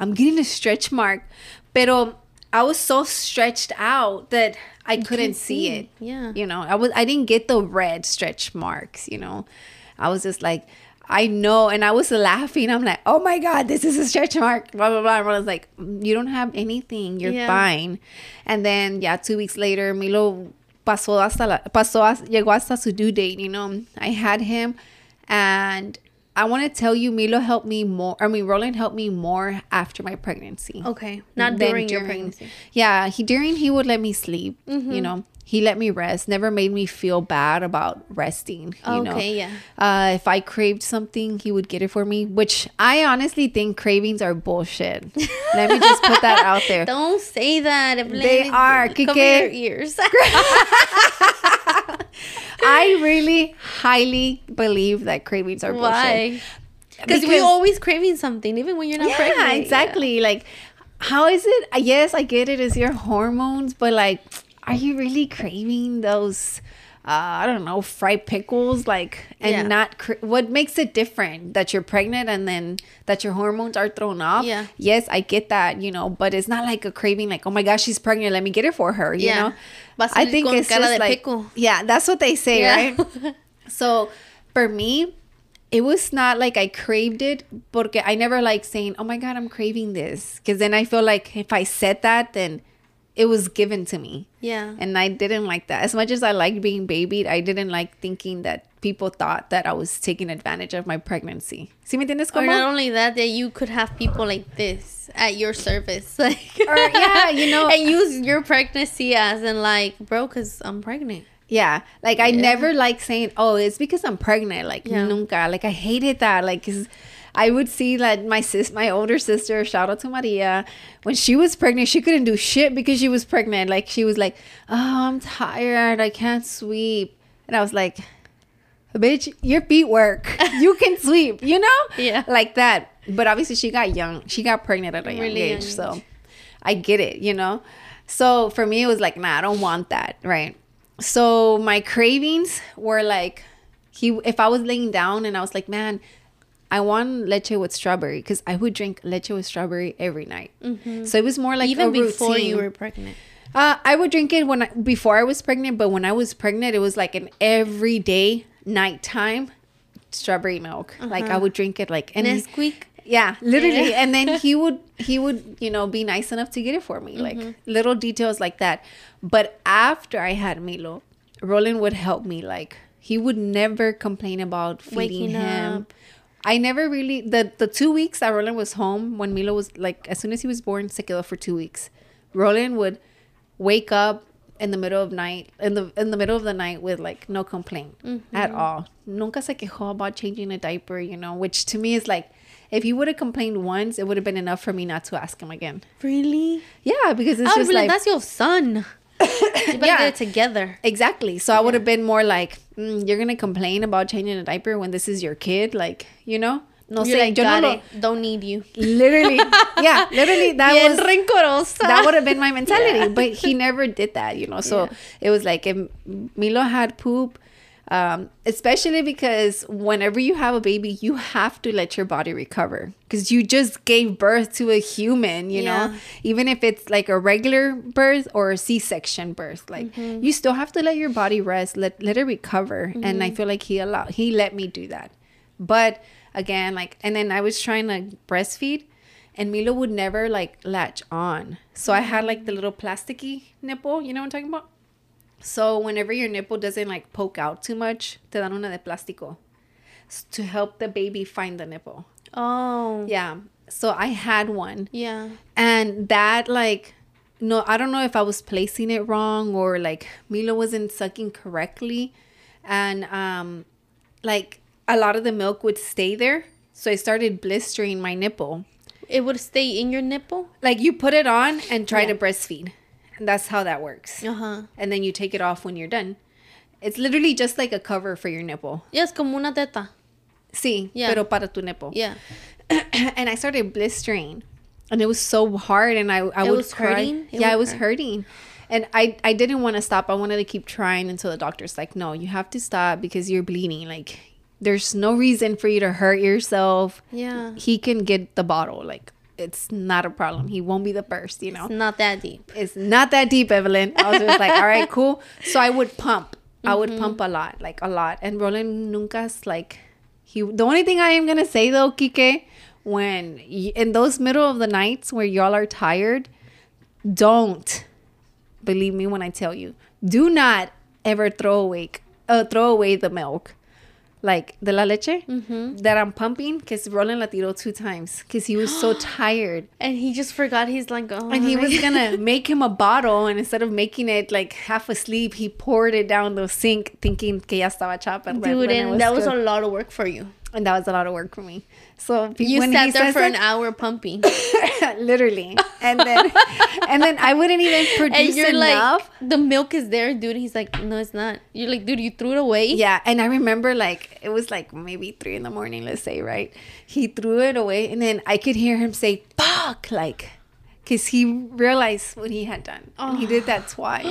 I'm getting a stretch mark. Pero I was so stretched out that I couldn't see, see. it. Yeah. You know, I was I didn't get the red stretch marks, you know. I was just like I know, and I was laughing. I'm like, "Oh my god, this is a stretch mark." Blah blah blah. And I was like, mm, "You don't have anything. You're Yeah. fine." And then, yeah, two weeks later, Milo pasó hasta la, pasó llegó hasta su due date. You know, I had him, and I want to tell you, Milo helped me more. I mean, Roland helped me more after my pregnancy. Okay. Not than during, your pregnancy. Yeah, he during he would let me sleep. You know, he let me rest. Never made me feel bad about resting. You know, Okay, yeah. Uh, if I craved something, he would get it for me. Which I honestly think cravings are bullshit. let me just put that out there. Don't say that. They are, Cover your ears. I really highly believe that cravings are bullshit. Why? Because we're always craving something, even when you're not yeah, pregnant. exactly. Like, how is it? Yes, I get it. It's your hormones, but like, are you really craving those? Uh, I don't know, fried pickles, like, and Yeah. not cra- what makes it different that you're pregnant and then that your hormones are thrown off. Yeah. Yes, I get that, you know, but it's not like a craving, like, oh my gosh, she's pregnant, let me get it for her, you Yeah. know. I think it's just like, pickle. yeah, that's what they say, Yeah. right? So for me, it was not like I craved it, porque I never like saying, "Oh my god, I'm craving this," because then I feel like if I said that, then it was given to me, Yeah. and I didn't like that. As much as I liked being babied, I didn't like thinking that people thought that I was taking advantage of my pregnancy. ¿Sí me entiendes? Or not only that, that you could have people like this at your service, like, Or, yeah, you know- and use your pregnancy as in like, bro, cause I'm pregnant. Yeah, like I never like saying, "Oh, it's because I'm pregnant." Like Yeah. nunca. Like I hated that. Like 'cause I would see that my sis, my older sister, shout out to Maria, when she was pregnant, she couldn't do shit because she was pregnant. Like she was like, "Oh, I'm tired. I can't sweep," and I was like, "Bitch, your feet work. You can sweep. You know? Yeah. like that." But obviously, she got young. She got pregnant at a young Really age, young so. I get it. You know. So for me, it was like, nah, I don't want that, right? So my cravings were like, he if I was laying down and I was like, man, I want leche with strawberry because I would drink leche with strawberry every night. Mm-hmm. So it was more like Even before routine. you were pregnant. Uh, I would drink it when I, before I was pregnant, but when I was pregnant, it was like an everyday nighttime strawberry milk. Like I uh-huh. would drink it like and Nesquik. yeah, literally. Yeah. And then he would he would, you know, be nice enough to get it for me. Like mm-hmm. little details like that. But after I had Milo, Roland would help me. Like he would never complain about feeding Waking him. up. I never really the the two weeks that Roland was home when Milo was like as soon as he was born, se quedó for two weeks. Roland would wake up in the middle of night in the in the middle of the night with like no complaint mm-hmm. at all. Nunca se quejó about changing a diaper, you know, which to me is like if he would have complained once, it would have been enough for me not to ask him again. Really? Yeah, because it's I would just like, like, that's your son. you better Yeah. get it together. exactly. So I would have been more like, mm, you're gonna complain about changing a diaper when this is your kid, like you know. No You're sé, like, yo no lo- Don't need you. literally, yeah, literally that Bien was rencorosa. that would have been my mentality Yeah. but he never did that you know so Yeah. it was like if milo had poop um, especially because whenever you have a baby you have to let your body recover because you just gave birth to a human you know even if it's like a regular birth or a c-section birth like Mm-hmm. you still have to let your body rest let, let it recover and Mm-hmm. i feel like he allowed he let me do that but again like and then i was trying to breastfeed and Milo would never like latch on. So I had like the little plasticky nipple, you know what I'm talking about? So whenever your nipple doesn't like poke out too much, te dan una de plástico to help the baby find the nipple. Oh. Yeah. So I had one Yeah. and that like no, I don't know if I was placing it wrong or like Milo wasn't sucking correctly and um like a lot of the milk would stay there. So I started blistering my nipple. It would stay in your nipple. like you put it on and try Yeah. to breastfeed and that's how that works Uh huh. and then you take it off when you're done it's literally just like a cover for your nipple Yes, como una teta. sí Yeah. pero para tu nipple Yeah. and i started blistering and it was so hard and i i It would was cry hurting? It yeah it was hurt? hurting and i i didn't want to stop i wanted to keep trying until the doctor's like no you have to stop because you're bleeding like there's no reason for you to hurt yourself Yeah. he can get the bottle like it's not a problem. He won't be the first, you know. It's not that deep. It's not that deep, Evelin. I was just like, all right, cool. So I would pump. I would Mm-hmm. pump a lot, like a lot. And Roland nunca's like he. The only thing I am gonna say though, Kike, when y- in those middle of the nights where y'all are tired, don't believe me when I tell you, do not ever throw away uh, throw away the milk. Like the la leche Mm-hmm. that I'm pumping, because Roland la tiró two times because he was so tired And he just forgot he's like, oh. and he was gonna make him a bottle and instead of making it like half asleep he poured it down the sink thinking que ya estaba chapa Dude, and that was good. a lot of work for you. And that was a lot of work for me so You sat he there for an hour pumping. literally and then and then I wouldn't even and produce you're enough like, the milk is there, dude. He's like, no, it's not. You're like, dude, you threw it away. yeah and I remember like it was like maybe three in the morning let's say right he threw it away and then I could hear him say fuck like because he realized what he had done and he did that twice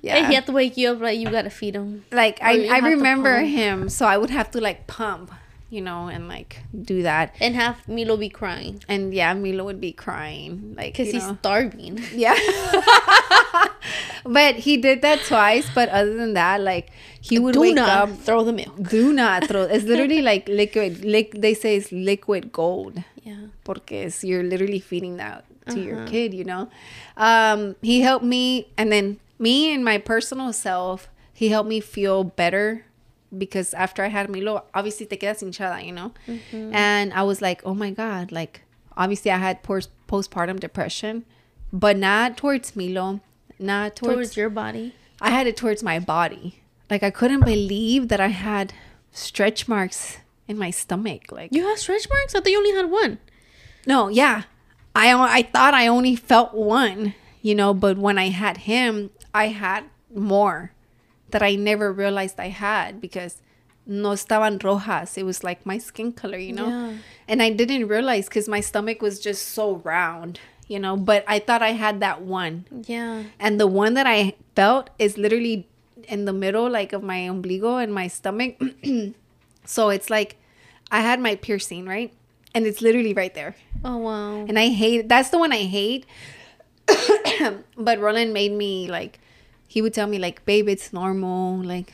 yeah And he had to wake you up, like, you gotta feed him. like Or I, I remember him so i would have to like pump you know and like do that And have Milo be crying. and yeah milo would be crying like Because he's know. starving. yeah but he did that twice but other than that like he would Do wake not up throw the milk. do not throw it's literally like liquid Like they say it's liquid gold Yeah. porque you're literally feeding that to your Uh-huh. kid, you know. Um, he helped me, and then me and my personal self, he helped me feel better because after I had Milo, obviously te quedas hinchada, you know. Mm-hmm. And I was like, oh my god, like obviously I had post postpartum depression, but not towards Milo, not towards, Towards your body. I had it towards my body. Like I couldn't believe that I had stretch marks in my stomach, like. You have stretch marks? I thought you only had one. No, yeah. I I thought I only felt one, you know, but when I had him, I had more that I never realized I had because no estaban rojas. It was like my skin color, you know. Yeah. And I didn't realize cuz my stomach was just so round, you know, but I thought I had that one. Yeah. And the one that I felt is literally in the middle like of my umbilical and my stomach. so it's like I had my piercing, right? And it's literally right there Oh, wow. and I hate that's the one I hate. but Roland made me like he would tell me like, babe, it's normal. Like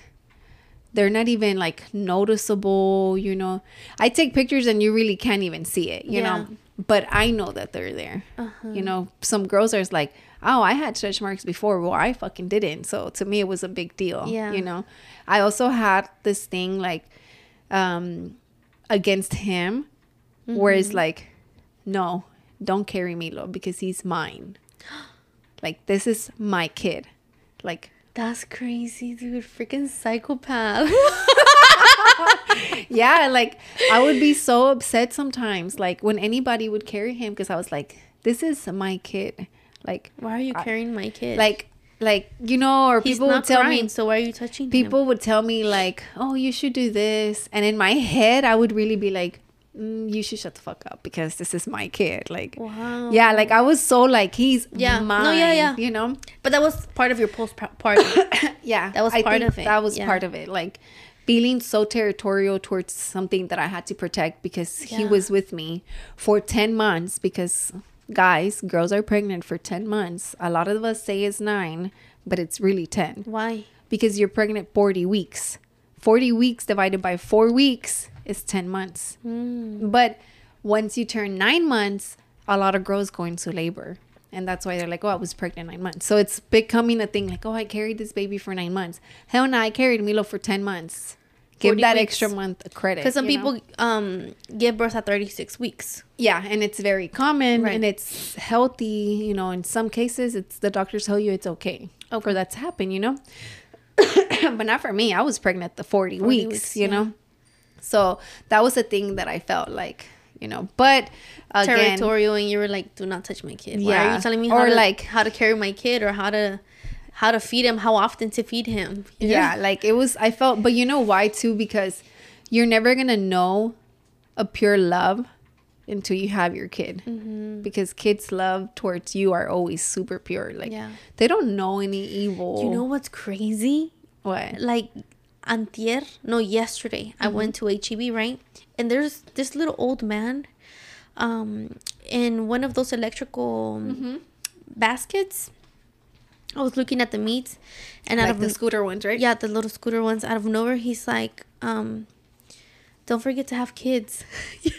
they're not even like noticeable, you know. I take pictures and you really can't even see it, you Yeah. know. But I know that they're there. You know, some girls are like, oh, I had stretch marks before. Well, I fucking didn't. So to me, it was a big deal. Yeah. You know, I also had this thing like um against him where it's mm-hmm. like, no, don't carry Milo because he's mine. Like this is my kid. Like That's crazy, dude. Freaking psychopath. yeah, like I would be so upset sometimes. Like when anybody would carry him because I was like, this is my kid. Like why are you I- carrying my kid? like like you know, or he's people would tell crying, me so why are you touching him? people would tell me like, oh, you should do this, and in my head, I would really be like, mm, you should shut the fuck up because this is my kid. Like. Wow. Yeah, like I was so like he's Yeah. No, yeah, yeah. You know, But that was part of your postpartum. yeah That was I part think of it, that was yeah. part of it like feeling so territorial towards something that i had to protect because he was with me for 10 months because guys girls are pregnant for 10 months a lot of us say it's 9 but it's really 10 why? because you're pregnant 40 weeks 40 weeks divided by 4 weeks is 10 months Mm. but once you turn 9 months a lot of girls go into labor and that's why they're like, oh, I was pregnant nine months. So it's becoming a thing like, oh, I carried this baby for nine months. Hell no, I carried Milo for 10 months. Give that weeks. extra month a credit. Because some people um give birth at 36 weeks. yeah, and it's very common Right. and it's healthy. You know, in some cases, it's the doctors tell you it's okay, for that to happen, you know? but not for me. I was pregnant the 40, 40 weeks, weeks, you yeah. know? So that was a thing that I felt like, you know, but again, Territorial, and you were like, "Do not touch my kid." Why are Yeah. you telling me Or how to, like- how to carry my kid or how to how to feed him, how often to feed him? Know? yeah like it was i felt but you know why too because you're never gonna know a pure love until you have your kid Mm-hmm. because kids love towards you are always super pure like Yeah. they don't know any evil You know what's crazy? what like antier no yesterday i Mm-hmm. went to heb right and there's this little old man um, in one of those electrical Mm-hmm. baskets. I was looking at the meats, and out of the scooter ones, right? yeah, the little scooter ones. Out of nowhere, he's like, um, "Don't forget to have kids." yeah,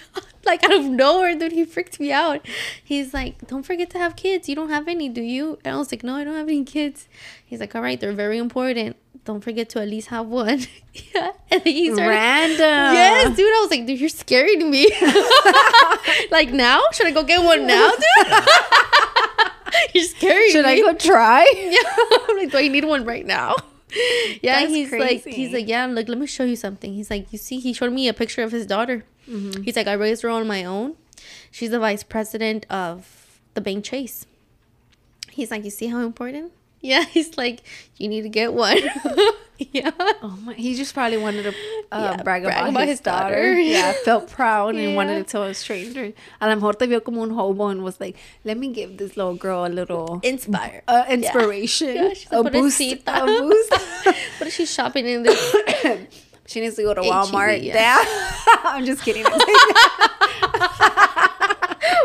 like out of nowhere, dude, he freaked me out. He's like, "Don't forget to have kids. You don't have any, do you?" And I was like, "No, I don't have any kids." He's like, "All right, they're very important. Don't forget to at least have one." yeah, and then he started. Random. Yes, dude. I was like, dude, you're scaring me. like now, should I go get one now, dude? you're scaring Should me. I go try? Yeah. I'm like, do I need one right now? Yeah, That's he's like, he's like, yeah. I'm like, let me show you something. He's like, you see, he showed me a picture of his daughter. Mm-hmm. He's like, I raised her on my own. She's the vice president of the bank Chase. He's like, you see how important? Yeah, he's like, you need to get one. yeah. Oh my! He just probably wanted to uh, Yeah, brag, about, his, daughter. daughter. Yeah, felt proud and wanted to tell a stranger. A lo mejor te vio como un hobo and was like, "Let me give this little girl a little Inspire. uh, inspiration, Yeah, a like, boost, a boost." What is she shopping in this? she needs to go to H-E-B, Walmart. yeah. Yeah, I'm just kidding.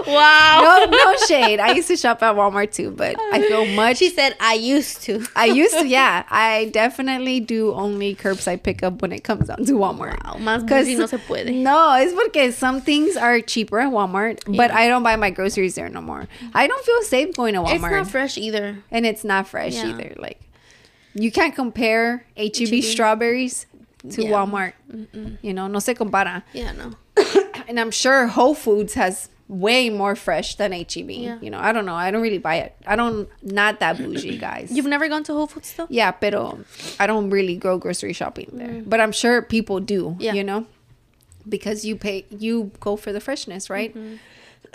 Wow. no, no shade. I used to shop at Walmart too, but I feel much. She said, I used to. I used to, yeah. I definitely do only curbside pickup when it comes down to Walmart. Wow, más no se puede. No, it's because some things are cheaper at Walmart, but I don't buy my groceries there no more. I don't feel safe going to Walmart, It's not fresh either. and it's not fresh Yeah. either. Like you can't compare HEB strawberries to Yeah. Walmart. You know, no se compara. Yeah, no. And I'm sure Whole Foods has way more fresh than HEB. Yeah. You know, I don't know. I don't really buy it. I don't not that bougie, guys. You've never gone to Whole Foods though? Yeah, pero I don't really go grocery shopping there. But I'm sure people do, Yeah. you know? Because you pay you go for the freshness, right?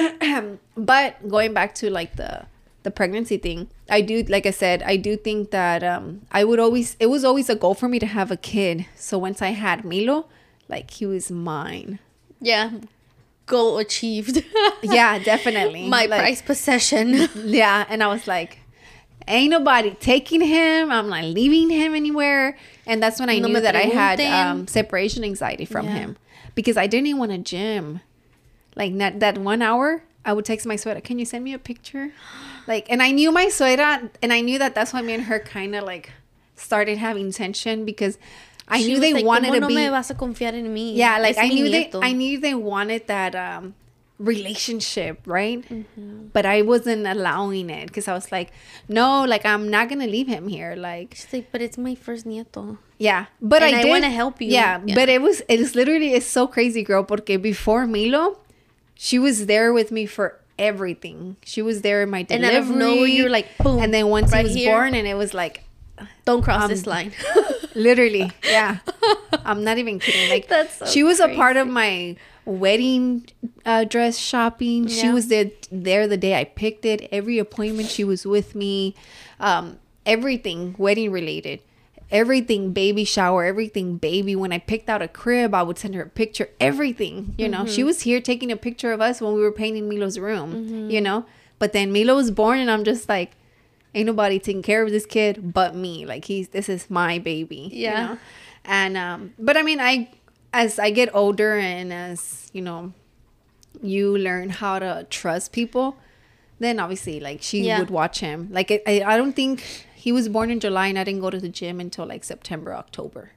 but going back to like the the pregnancy thing, I do like I said, I do think that um I would always it was always a goal for me to have a kid. So once I had Milo, like he was mine. Yeah. Goal achieved. Yeah, definitely. My Like, prized possession. Yeah, and I was like, ain't nobody taking him. I'm not leaving him anywhere. And that's when I No knew that I had um, separation anxiety from Yeah. him because I didn't even want to gym. Like not, that one hour, I would text my suegra, "Can you send me a picture?" Like, and I knew my suegra, and I knew that that's why me and her kind of like started having tension because I She knew they like, wanted "¿Cómo to no be. me vas a confiar en mí? Yeah, like Es I knew they. I knew they wanted that um relationship, right? Mm-hmm. But I wasn't allowing it because I was like, no, like I'm not gonna leave him here. Like, She's like, but it's my first nieto. yeah, but And I, I wanna help you. Yeah, Yeah. but it was it's literally it's so crazy, girl. Porque before Milo, she was there with me for everything. She was there in my delivery. And out of nowhere, you're like, boom, and then once right he was here. born, and it was like, Don't cross Um, this line. Literally, yeah. I'm not even kidding. Like That's so she was a part of my wedding uh, dress shopping. She was there there the day I picked it. Every appointment she was with me. Um, everything wedding related. Everything baby shower, everything baby. When I picked out a crib, I would send her a picture. Everything, you know. Mm-hmm. She was here taking a picture of us when we were painting Milo's room, you know. But then Milo was born, and I'm just like, ain't nobody taking care of this kid but me. Like he's this is my baby. Yeah. You know? And um but I mean I as I get older and as, you know, you learn how to trust people, then obviously like she Yeah. would watch him. Like I, I I don't think he was born in July and I didn't go to the gym until like September, October.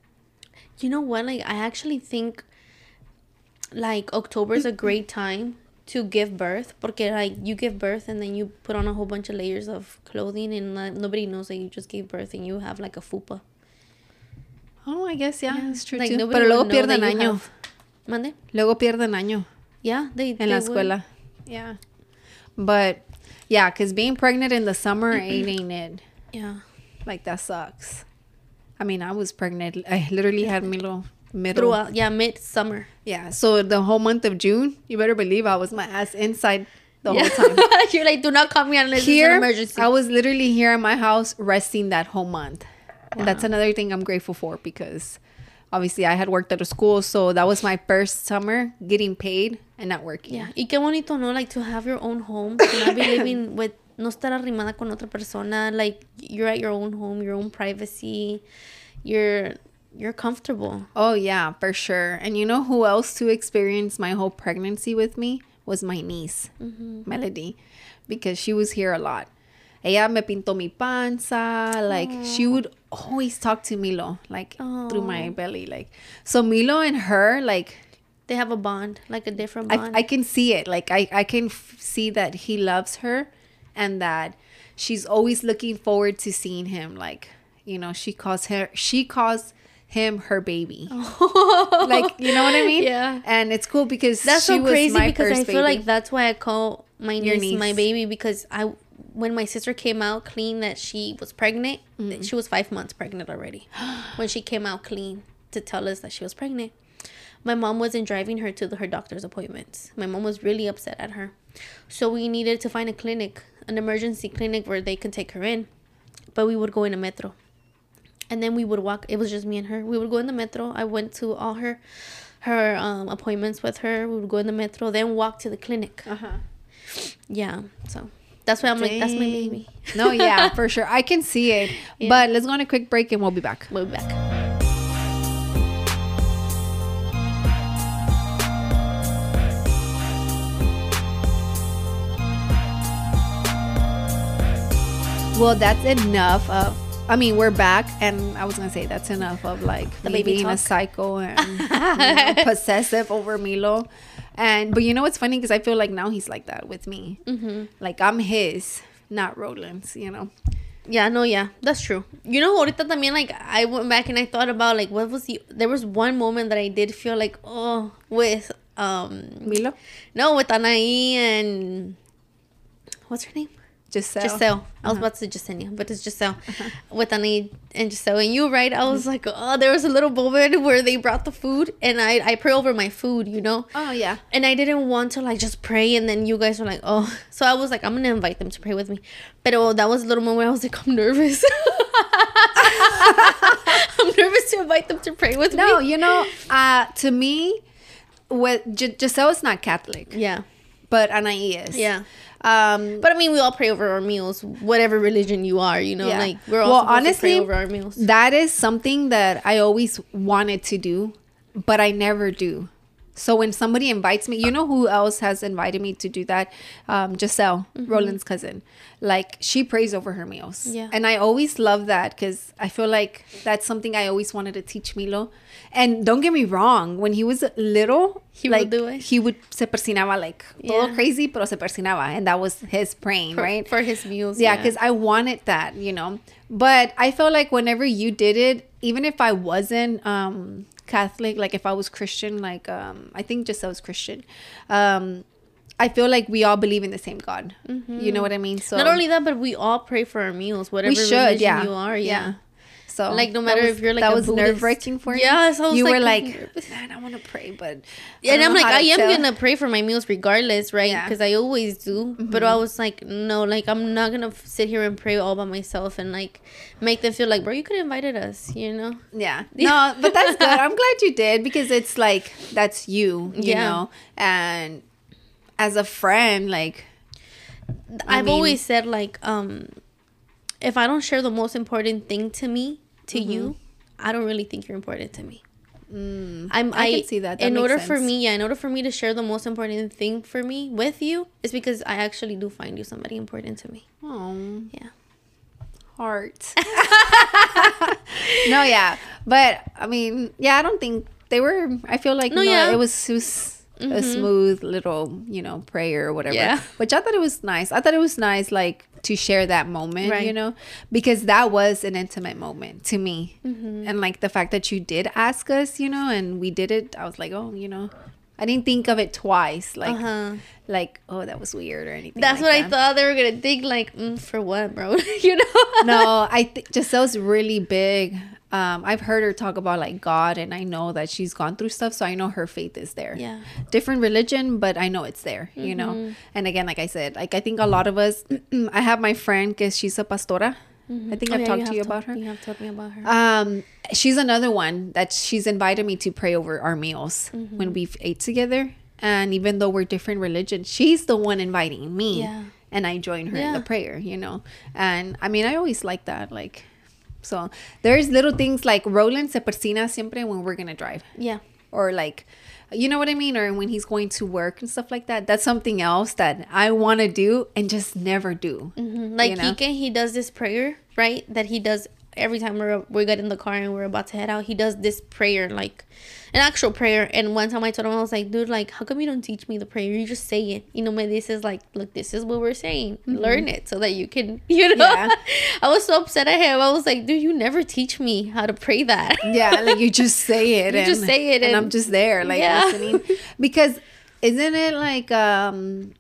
You know what? Like, I actually think like October is a great time to give birth porque like you give birth and then you put on a whole bunch of layers of clothing and like, nobody knows that you just gave birth and you have like a fupa. Oh, I guess yeah, it's true Like too. Pero luego would pierden año. have- Mande? Luego pierden año. Yeah, they en they la would. escuela. Yeah. But yeah, because being pregnant in the summer ain't, ain't it. Yeah. Like that sucks. I mean, I was pregnant. I literally had Milo middle. Throughout, yeah, midsummer. Yeah. So the whole month of June, you better believe I was my ass inside the yeah. whole time. You're like, do not call me unless it's an Here, emergency. I was literally here in my house resting that whole month. And that's another thing I'm grateful for because obviously I had worked at a school. So that was my first summer getting paid and not working. Yeah, y qué bonito, ¿no? Like to have your own home, to not be living with, no estar arrimada con otra persona. Like you're at your own home, your own privacy. You're you're comfortable. Oh yeah, for sure. And you know who else to experience my whole pregnancy with me? was my niece, mm-hmm. Melody, because she was here a lot. Ella me pintó mi panza. Like, she would always talk to Milo, like, through my belly. Like, so Milo and her, like, They have a bond, like a different I, bond. I can see it. Like I, I can f- see that he loves her and that she's always looking forward to seeing him. Like, you know, she calls her she calls him her baby. like, you know what I mean? Yeah. And it's cool because That's she so was crazy my because I feel baby. like that's why I call my Your niece, my baby because I when my sister came out clean that she was pregnant, Mm-hmm. she was five months pregnant already. when she came out clean to tell us that she was pregnant, my mom wasn't driving her to the, her doctor's appointments. My mom was really upset at her, so we needed to find a clinic, an emergency clinic where they could take her in, but we would go in a metro. And then we would walk. It was just me and her. We would go in the metro. I went to all her her um, appointments with her. We would go in the metro, then walk to the clinic. Uh-huh. Yeah, so that's why I'm like, that's my baby. No, yeah, for sure. I can see it. Yeah. But let's go on a quick break and we'll be back. We'll be back. Well, that's enough of. I mean, we're back, and I was gonna say that's enough of like The me being a talk. psycho and you know, possessive over Milo. And but you know what's funny because I feel like now he's like that with me. Mm-hmm. Like I'm his, not Roland's. You know. Yeah, no, yeah, that's true. You know, ahorita también, like, I went back and I thought about, like, what was the, there was one moment that I did feel like, oh, with, um, Milo, no, with Anaí and, what's her name? Giselle. Giselle. I was about to say Gisenia, but it's Giselle. With Anaí and Giselle. And you, right? I was like, oh, there was a little moment where they brought the food and I, I pray over my food, you know? Oh yeah. And I didn't want to like just pray, and then you guys were like, "Oh," so I was like, "I'm gonna invite them to pray with me." But oh, that was a little moment where I was like, "I'm nervous. I'm nervous to invite them to pray with No, me." No, you know, uh, to me, with G- Giselle is not Catholic, Yeah, but Anaí is. yeah. Um, But I mean, we all pray over our meals, whatever religion you are. You know, Yeah. like we're all Well, honestly, pray over our meals. That is something that I always wanted to do, but I never do. So when somebody invites me, you know who else has invited me to do that? Um, Giselle, Roland's cousin. Like she prays over her meals. Yeah. And I always love that because I feel like that's something I always wanted to teach Milo. And don't get me wrong, when he was little, He would do it? He would se persinaba like todo Yeah. crazy, pero se persinaba, and that was his praying, for, right? for his meals. Yeah, because I wanted that, you know. But I felt like whenever you did it, even if I wasn't um Catholic, like if I was Christian, like um I think just I was Christian, um I feel like we all believe in the same God. You know what I mean? So not only that, but we all pray for our meals, whatever we should, religion yeah, you are. Yeah. So Like, no matter was- if you're, like, that a was nerve wracking for you. I was, you were like, like, man, I want to pray, but I and I'm like, I am tell." gonna pray for my meals regardless, right? Yeah. Mm-hmm. Because I always do. But I was like, no, like I'm not gonna f- sit here and pray all by myself and like make them feel like, bro, you could have invited us, you know? Yeah. No, but that's good. I'm glad you did because it's like that's you, you Yeah. know. And as a friend, like I I've mean- always said like, um, if I don't share the most important thing to me to Mm-hmm. you, I don't really think you're important to me. mm, I'm I I, can see that. That in order for me, yeah, in order for me to share the most important thing for me with you, is because I actually do find you somebody important to me. oh, Yeah. heart. no, yeah. But I mean, yeah, I don't think they were I feel like No, no, yeah. it was sus- a smooth little, you know, prayer or whatever. Yeah. Which I thought it was nice. I thought it was nice like to share that moment, Right. you know, because that was an intimate moment to me. Mm-hmm. And like the fact that you did ask us, you know, and we did it, I was like, oh, you know, I didn't think of it twice, like, uh-huh. like, oh, that was weird or anything. That's like what I thought they were gonna think. Like, mm, for what, bro? you know? no, I think Giselle's really big. Um, I've heard her talk about like God, and I know that she's gone through stuff, so I know her faith is there. Yeah. different religion, but I know it's there. You know, Mm-hmm. and again, like I said, like I think a lot of us. I have my friend because she's a pastora. I think Oh, I've yeah, talked have to you about her. You have told me about her. Um, she's another one that she's invited me to pray over our meals Mm-hmm. when we've ate together. And even though we're different religions, she's the one inviting me. Yeah. And I join her in the prayer, you know. And I mean, I always like that. Like, so there's little things like Roland se persina siempre when we're gonna drive yeah. or like you know what I mean? Or when he's going to work and stuff like that. That's something else that I want to do and just never do. Mm-hmm. Like you know? Kike, he does this prayer, right? That he does every time we're we get in the car and we're about to head out. He does this prayer, like an actual prayer. And one time I told him, I was like, dude, like, how come you don't teach me the prayer? You just say it. You know, my this is like, look, this is what we're saying. Learn it so that you can, you know. Mm-hmm. Yeah. I was so upset at him. I was like, dude, you never teach me how to pray that. Yeah, like you just say it. You and, just say it and, I'm just there, like Yeah. listening. Because isn't it like um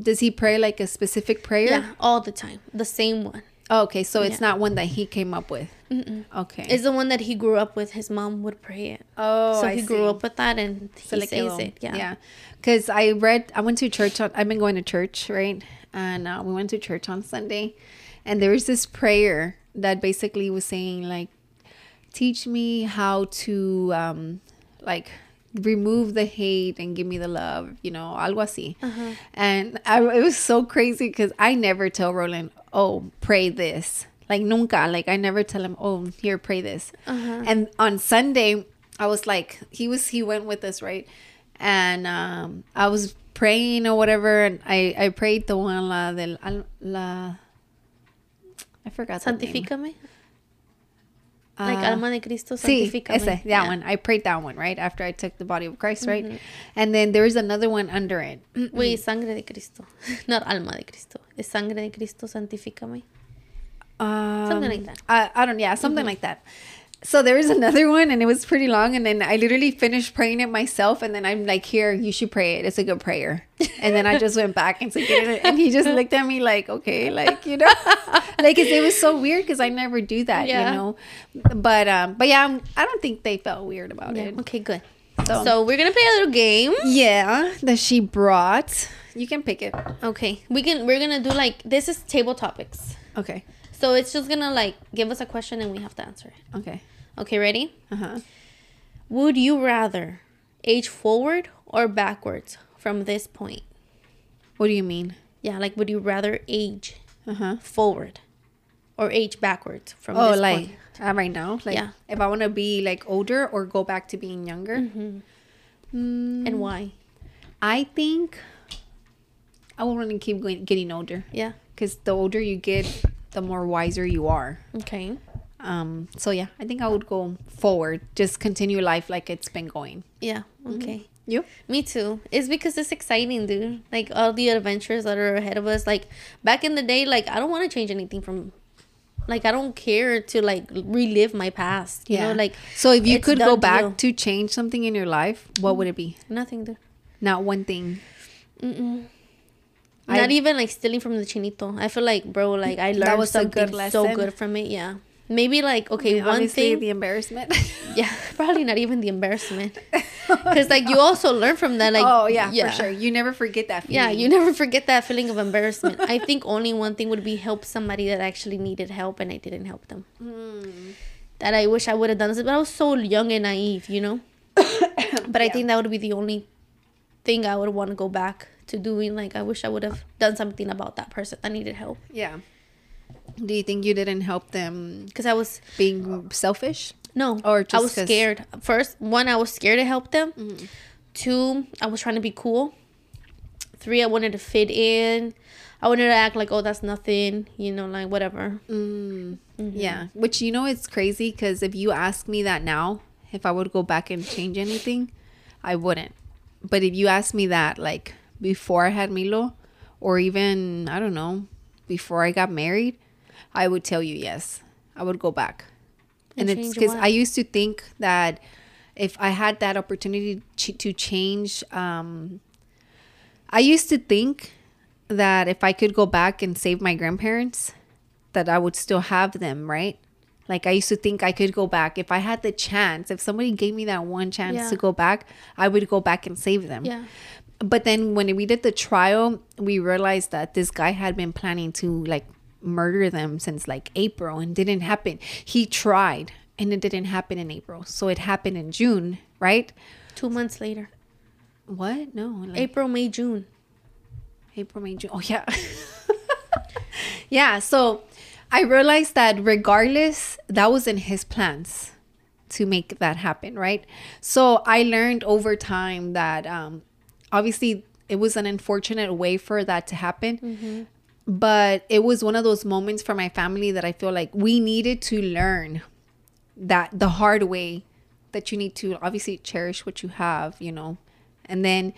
does he pray like a specific prayer? yeah, all the time, the same one. Oh, okay, so it's not one that he came up with. Mm-mm. Okay. Is the one that he grew up with. His mom would pray it. oh, so I he see. grew up with that and So he like says it. Yeah. yeah. Because I read, I went to church on. I've been going to church, right? And uh, we went to church on Sunday, and there was this prayer that basically was saying like, "Teach me how to um, like." remove the hate and give me the love you know algo así Uh-huh. and I, it was so crazy because i never tell roland oh pray this like nunca like i never tell him oh here pray this Uh-huh. and on sunday i was like he was he went with us right and um i was praying or whatever and i i prayed the one la del al- la i forgot name. Santifícame. like Uh, alma de Cristo, Sí, santifícame. ese, that Yeah. one. I prayed that one, right? After I took the body of Christ, right? And then there was another one under it. Wait, sangre de Cristo. Not alma de Cristo. Es sangre de Cristo, santifícame. Um, Something like that. I, I don't, yeah, something like that. So there was another one and it was pretty long. And then I literally finished praying it myself. And then I'm like, here, you should pray it. It's a good prayer. And then I just went back and, get it, and he just looked at me like, okay, like, you know, like it was so weird because I never do that, Yeah. you know. But, um, but yeah, I'm, I don't think they felt weird about Yeah. it. Okay, good. So- So, we're gonna play a little game. Yeah, that she brought. You can pick it. Okay, we can. We're gonna do like this is table topics. Okay. So it's just gonna like give us a question and we have to answer it. Okay. Okay, ready? Uh huh. Would you rather age forward or backwards from this point? What do you mean? Yeah, like would you rather age Uh huh. forward or age backwards from Oh, this like uh, right now, like Yeah. if I want to be like older or go back to being younger. Mhm. Mm, And why? I think I would want to keep going, getting older Yeah. because the older you get, the more wiser you are. Okay. Um. So yeah, I think I would go forward, just continue life like it's been going. Yeah. Okay. You? Me too. It's because it's exciting, dude. Like all the adventures that are ahead of us. Like back in the day, like I don't want to change anything from. Like I don't care to like relive my past. You know, like so if you could go back deal. to change something in your life, what would it be? nothing, dude. Not one thing. Mm-mm. I- Not even like stealing from the chinito. I feel like, bro, like I learned That was something good so good from it. Yeah. Maybe like okay, one thing. the embarrassment. yeah, probably not even the embarrassment, because like you also learn from that. Like oh yeah, for sure. You never forget that. Feeling. Yeah, you never forget that feeling of embarrassment. I think only one thing would be help somebody that actually needed help and I didn't help them. Mm. That I wish I would have done this, but I was so young and naive, you know. but I Yeah. think that would be the only thing I would want to go back to doing. Like I wish I would have done something about that person that needed help Yeah. Do you think you didn't help them because I was being selfish? no, Or I was 'cause- scared. First, one, I was scared to help them. Mm-hmm. Two, I was trying to be cool. Three, I wanted to fit in. I wanted to act like, oh, that's nothing, you know, like whatever. Mm, Mhm. Yeah. Which you know it's crazy because if you ask me that now, if I would go back and change anything, I wouldn't. But if you ask me that like before I had Milo, or even I don't know, before I got married, I would tell you yes. I would go back. And And, it's because? I used to think that if I had that opportunity to, to change, um, I used to think that if I could go back and save my grandparents, that I would still have them, right? Like I used to think I could go back if I had the chance. If somebody gave me that one chance Yeah. to go back, I would go back and save them. Yeah. But then when we did the trial, we realized that this guy had been planning to like murder them since like April and didn't happen. He tried and it didn't happen in April. So it happened in June, right? Two months later. What? No, like April, May, June. April, May, June. Oh, yeah. yeah. So I realized that regardless, that was in his plans to make that happen, right? So I learned over time that um, obviously it was an unfortunate way for that to happen. But it was one of those moments for my family that I feel like we needed to learn that the hard way that you need to obviously cherish what you have, you know. And then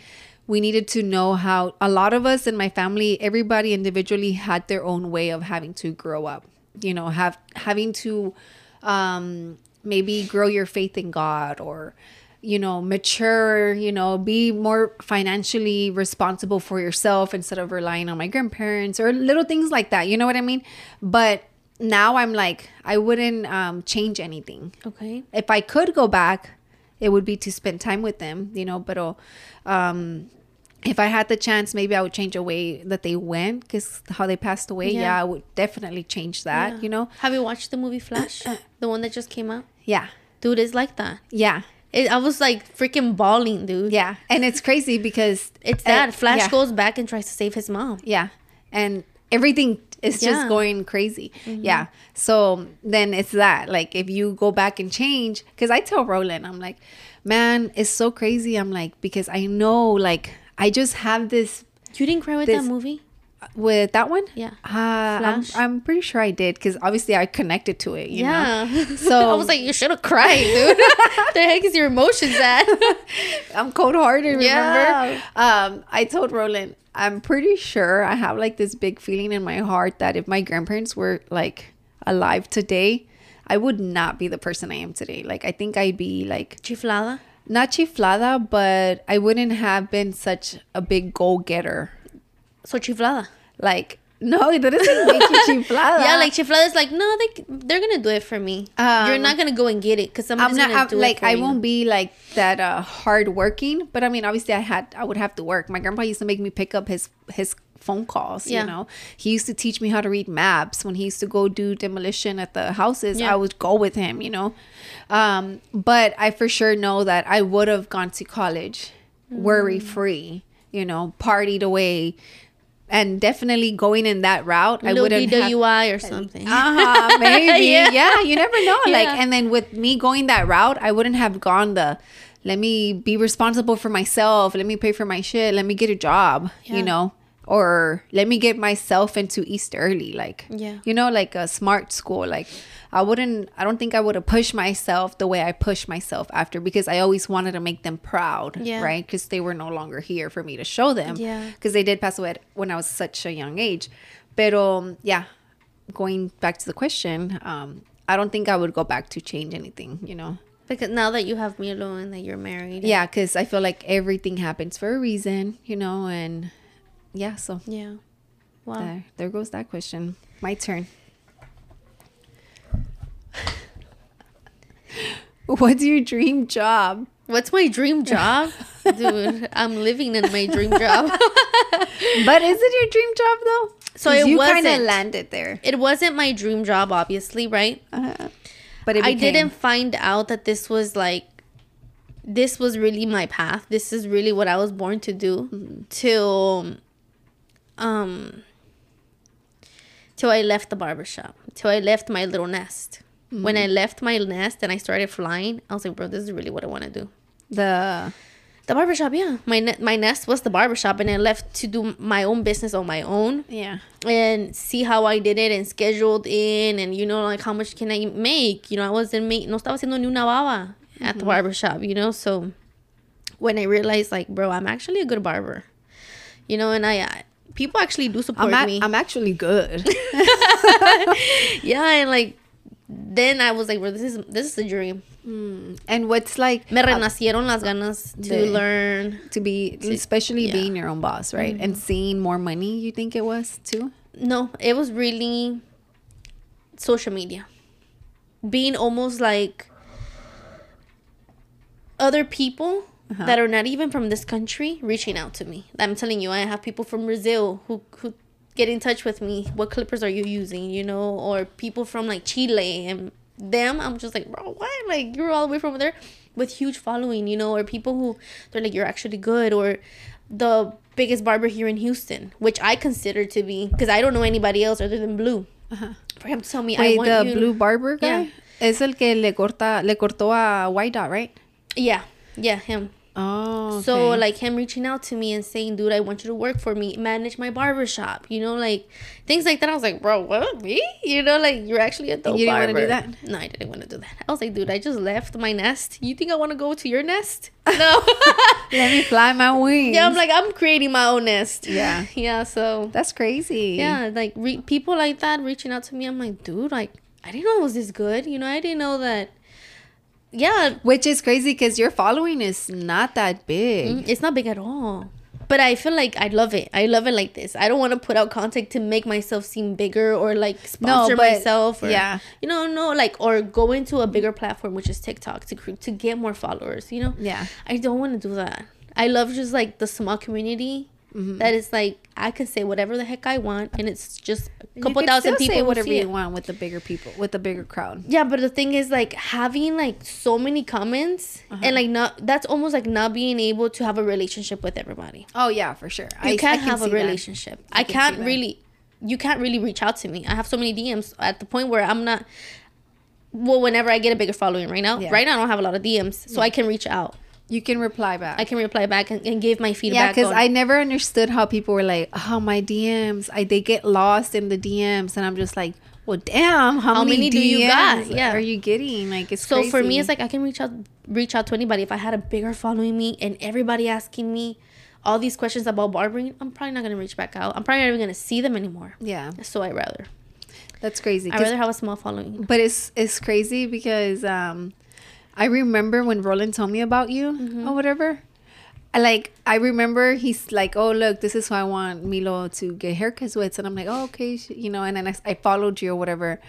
we needed to know how a lot of us in my family, everybody individually had their own way of having to grow up, you know, have having to um maybe grow your faith in God or you know, mature, you know, be more financially responsible for yourself instead of relying on my grandparents or little things like that. You know what I mean? But now I'm like, I wouldn't um, change anything. Okay. If I could go back, it would be to spend time with them, you know, but um, if I had the chance, maybe I would change the way that they went because how they passed away. Yeah. Yeah. I would definitely change that, Yeah. you know? Have you watched the movie Flash? the one that just came out? Yeah. Dude, it's like that. Yeah. It, I was like freaking bawling, dude. Yeah. And it's crazy because It's uh, that. Flash yeah. goes back and tries to save his mom. Yeah. And everything is just Yeah. Mm-hmm. going crazy. Yeah. So then it's that. Like if you go back and change, because I tell Roland, I'm like, man, it's so crazy. I'm like, because I know, like, I just have this You didn't cry with This- that movie? With that one. Yeah. Uh, I'm, I'm pretty sure I did because obviously I connected to it. You yeah. Know? So I was like, you should have cried, dude. the heck is your emotions at? I'm cold hearted, remember? Yeah. Um, I told Roland, I'm pretty sure I have like this big feeling in my heart that if my grandparents were like alive today, I would not be the person I am today. Like, I think I'd be like Chiflada? not chiflada, but I wouldn't have been such a big goal getter. So chiflada. Like, no, it doesn't make you chiflada. Yeah, like chiflada is like, no, they they're gonna do it for me. Um, You're not gonna go and get it because I'm not gonna I'm, do like it for I you. won't be like that uh hard working, but I mean obviously I had I would have to work. My grandpa used to make me pick up his his phone calls, Yeah. you know. He used to teach me how to read maps when he used to go do demolition at the houses. Yeah. I would go with him, you know. Um but I for sure know that I would have gone to college worry free, you know, partied away and definitely going in that route. I Little wouldn't have DWI or something. uh-huh, maybe. Yeah. yeah. you never know. Like, Yeah. and then with me going that route, I wouldn't have gone the let me be responsible for myself, let me pay for my shit, let me get a job, Yeah. you know, or let me get myself into East early, like, Yeah. you know, like a smart school. Like, I wouldn't, I don't think I would have pushed myself the way I pushed myself after because I always wanted to make them proud, Yeah. right? Because they were no longer here for me to show them Yeah. because they did pass away when I was such a young age. But um, yeah, going back to the question, um, I don't think I would go back to change anything. You know, Because now that you have Milo and that you're married. yeah, because I feel like everything happens for a reason. You know, and yeah, so Yeah. Wow. there, there goes that question. My turn. What's your dream job? What's my dream job? Dude, I'm living in my dream job. But is it your dream job though? So it you kind of landed there. it wasn't my dream job, obviously, right? Uh, but I didn't find out that this was like this was really my path. This is really what I was born to do till um till I left the barbershop. Till I left my little nest. When I mm-hmm. left my nest and I started flying, I was like, bro, this is really what I want to do. the The barbershop, yeah. My ne- my nest was the barbershop and I left to do my own business on my own yeah. and see how I did it and scheduled in and you know like how much can I make you know I wasn't make no estaba haciendo ni una baba at the mm-hmm. barber shop you know so when I realized like bro I'm actually a good barber you know and I, I people actually do support I'm, a- me I'm actually good. yeah and like then I was like bro this is this is a dream and what's like me renacieron las ganas to de- learn to be, especially yeah. Mm-hmm. being your own boss, right? And seeing more money, you think it was too? No, it was really social media. Being almost like other people Uh-huh. that are not even from this country reaching out to me. I'm telling you, I have people from Brazil who who get in touch with me. What clippers are you using? You know, or people from like Chile and them. I'm just like, bro, what? Like you're all the way from there with huge following, you know, or people who they're like, you're actually good, or the biggest barber here in Houston, which I consider to be because I don't know anybody else other than Blue. Uh-huh. For him to tell me, I Wait, want the you. blue barber guy? Yeah. Es el que le corta, le cortó a White Dot, right? Yeah, yeah, him. Oh, So like him reaching out to me and saying, "Dude, I want you to work for me, manage my barbershop." You know, like things like that. I was like, "Bro, what me?" You know, like you're actually a dope you didn't wanna barber. do that? No, I didn't want to do that. I was like, "Dude, I just left my nest. You think I want to go to your nest?" No. let me fly my wings. yeah, I'm like, I'm creating my own nest. Yeah. Yeah. So that's crazy. yeah, like re- people like that reaching out to me. I'm like, dude, like I didn't know it was this good. You know, I didn't know that. Yeah, Which is crazy because your following is not that big. Mm, It's not big at all. But I feel like I love it. I love it like this. I don't want to put out content to make myself seem bigger or like sponsor but- myself or yeah. you know, no, like or go into a bigger platform which is TikTok to to get more followers, you know? Yeah. I don't want to do that. I love just like the small community Mm-hmm. that is like I can say whatever the heck I want and it's just a couple thousand people say whatever you want with the bigger people, with the bigger crowd. Yeah, but the thing is like having like so many comments Uh-huh. and like not that's almost like not being able to have a relationship with everybody. Oh yeah, for sure. You I, can't I can have a relationship. I, can can't really you can't really reach out to me. I have so many DMs at the point where I'm not well whenever I get a bigger following right now. Yeah. Right now I don't have a lot of DMs, so I can reach out. You can reply back. I can reply back and, and give my yeah, feedback. because on- I never understood how people were like, "Oh, my DMs, I they get lost in the DMs," and I'm just like, "Well, damn, how, How many, many do you got? DMs Yeah. are you getting?" Like, it's so for me it's like I can reach out reach out to anybody. If I had a bigger following me and everybody asking me all these questions about barbering, I'm probably not gonna reach back out. I'm probably not even gonna see them anymore. yeah, So I rather. that's crazy. I rather have a small following. but it's it's crazy because um, I remember when Roland told me about you Mm-hmm. or whatever. I like I remember he's like, "Oh, look, this is who I want Milo to get haircuts with," and I'm like, "Oh, okay," sh- you know. And then I, I followed you or whatever,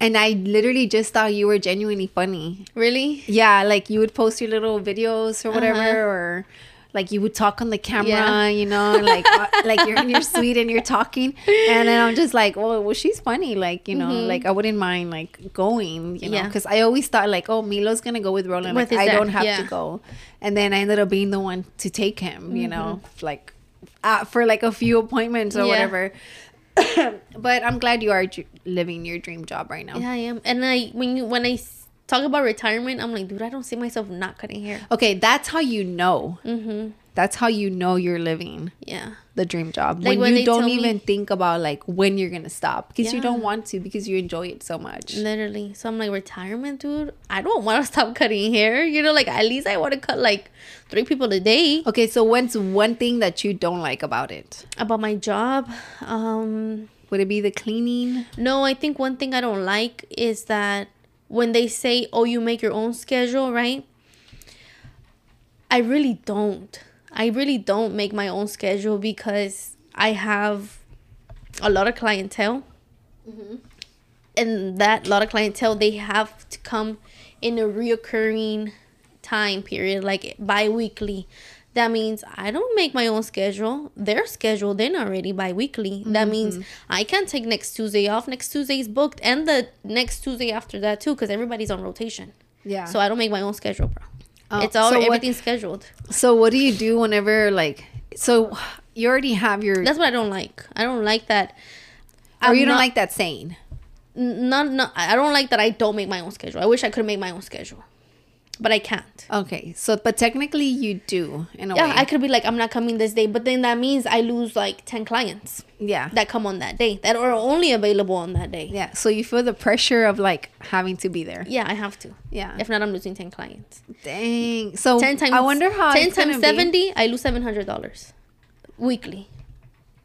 and I literally just thought you were genuinely funny. Really? Yeah, like you would post your little videos or whatever, Uh-huh. or like you would talk on the camera, Yeah. you know, like uh, like you're in your suite and you're talking, and then I'm just like, well, well, she's funny, like you know, Mhm. like I wouldn't mind like going, you know, Yeah. because I always thought like, oh, Milo's gonna go with Roland, With like I dad, don't have yeah. to go, and then I ended up being the one to take him, you know, Mm-hmm. like uh, for like a few appointments or Yeah. whatever. but I'm glad you are ju- living your dream job right now. Yeah, I am. And I when you when I talk about retirement, I'm like, dude, I don't see myself not cutting hair. Okay, that's how you know. Mm-hmm. That's how you know you're living Yeah. the dream job. Like when, when you don't tell me- even think about like when you're gonna stop because you don't want to because you enjoy it so much. Literally. So I'm like, retirement, dude. I don't want to stop cutting hair. You know, like at least I want to cut like three people a day. Okay, so what's one thing that you don't like about it? About my job, um, Would it be the cleaning? no, I think one thing I don't like is that when they say, "Oh, you make your own schedule," right? I really don't. I really don't make my own schedule because I have a lot of clientele. Mm-hmm. And that lot of clientele, they have to come in a reoccurring time period, like bi weekly. That means I don't make my own schedule. They're scheduled in already bi weekly. That means mm-hmm. I can't take next Tuesday off. Next Tuesday is booked, and the next Tuesday after that, too, because everybody's on rotation. Yeah. So I don't make my own schedule, bro. Oh, it's all so what- scheduled. So what do you do whenever like so you already have your That's what I don't like. I don't like that. or I'm you don't not- like that saying? not, not I don't like that I don't make my own schedule. I wish I could make my own schedule, but I can't. Okay, so but technically you do in a Yeah, way. I could be like I'm not coming this day, but then that means I lose like ten clients yeah. that come on that day that are only available on that day. yeah. So you feel the pressure of like having to be there. Yeah, I have to. Yeah. If not, I'm losing ten clients. Dang. So Ten times. I wonder how ten times be. seventy. I lose seven hundred dollars weekly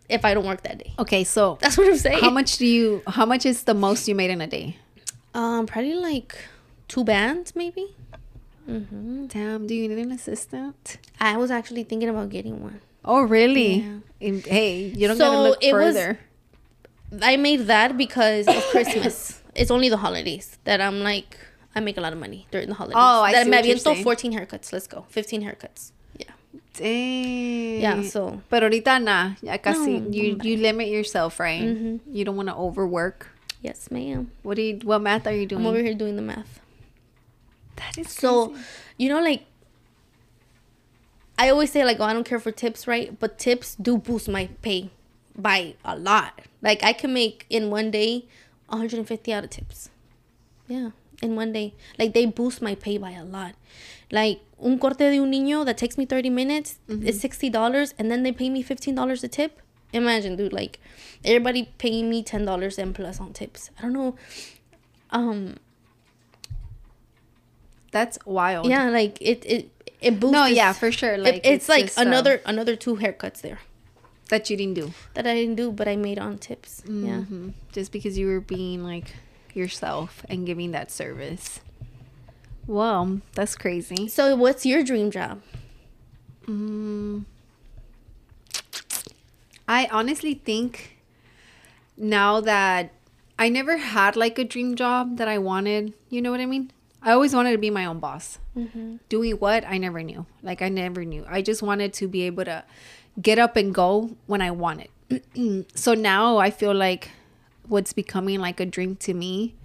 if I don't work that day. Okay, so That's what I'm saying. how much do you how much is the most you made in a day? Um, probably like two bands, maybe. Mm-hmm. Damn, do you need an assistant? I was actually thinking about getting one. Oh really? Yeah. In- hey, you don't So gotta look it was- further. I made that because of Christmas. it's only the holidays that I'm like I make a lot of money during the holidays. Oh, I that see me what you're 14 haircuts. Let's go. 15 haircuts. Yeah. Dang. Yeah, so Pero ahorita nah, ya casi No, you you limit yourself, right? Mhm. You don't want to overwork. yes, ma'am. What do you what math are you doing? I'm over here doing the math. That is So, crazy. you know like I always say like, oh, I don't care for tips, right? But tips do boost my pay by a lot. Like I can make in one day 150 out of tips. Yeah, in one day. Like they boost my pay by a lot. Like un corte de un niño that takes me 30 minutes is $60 and then they pay me $15 a tip. Imagine, dude, like everybody paying me $10 and plus on tips. I don't know. Um That's wild. yeah, like it it it boosts No, yeah, for sure. it- Like it's, like just, um, another another two haircuts there that you didn't do. that I didn't do but I made on tips. Yeah. Mhm. Just because you were being like yourself and giving that service. Well, that's crazy. So what's your dream job? Mm. I honestly think now that I never had like a dream job that I wanted, you know what I mean? I always wanted to be my own boss. Mm-hmm. Doing what? I never knew. Like, I never knew. I just wanted to be able to get up and go when I wanted. so now I feel like what's becoming like a dream to me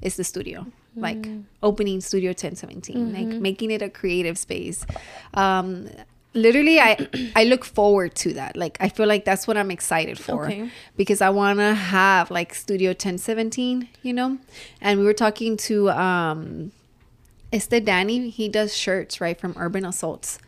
is the studio. Like opening Studio 1017, like making it a creative space. Um, literally I I look forward to that. Like I feel like that's what I'm excited for Okay. because I want to have like Studio 1017, you know? And we were talking to um Este Danny, he does shirts, right, from Urban Assaults.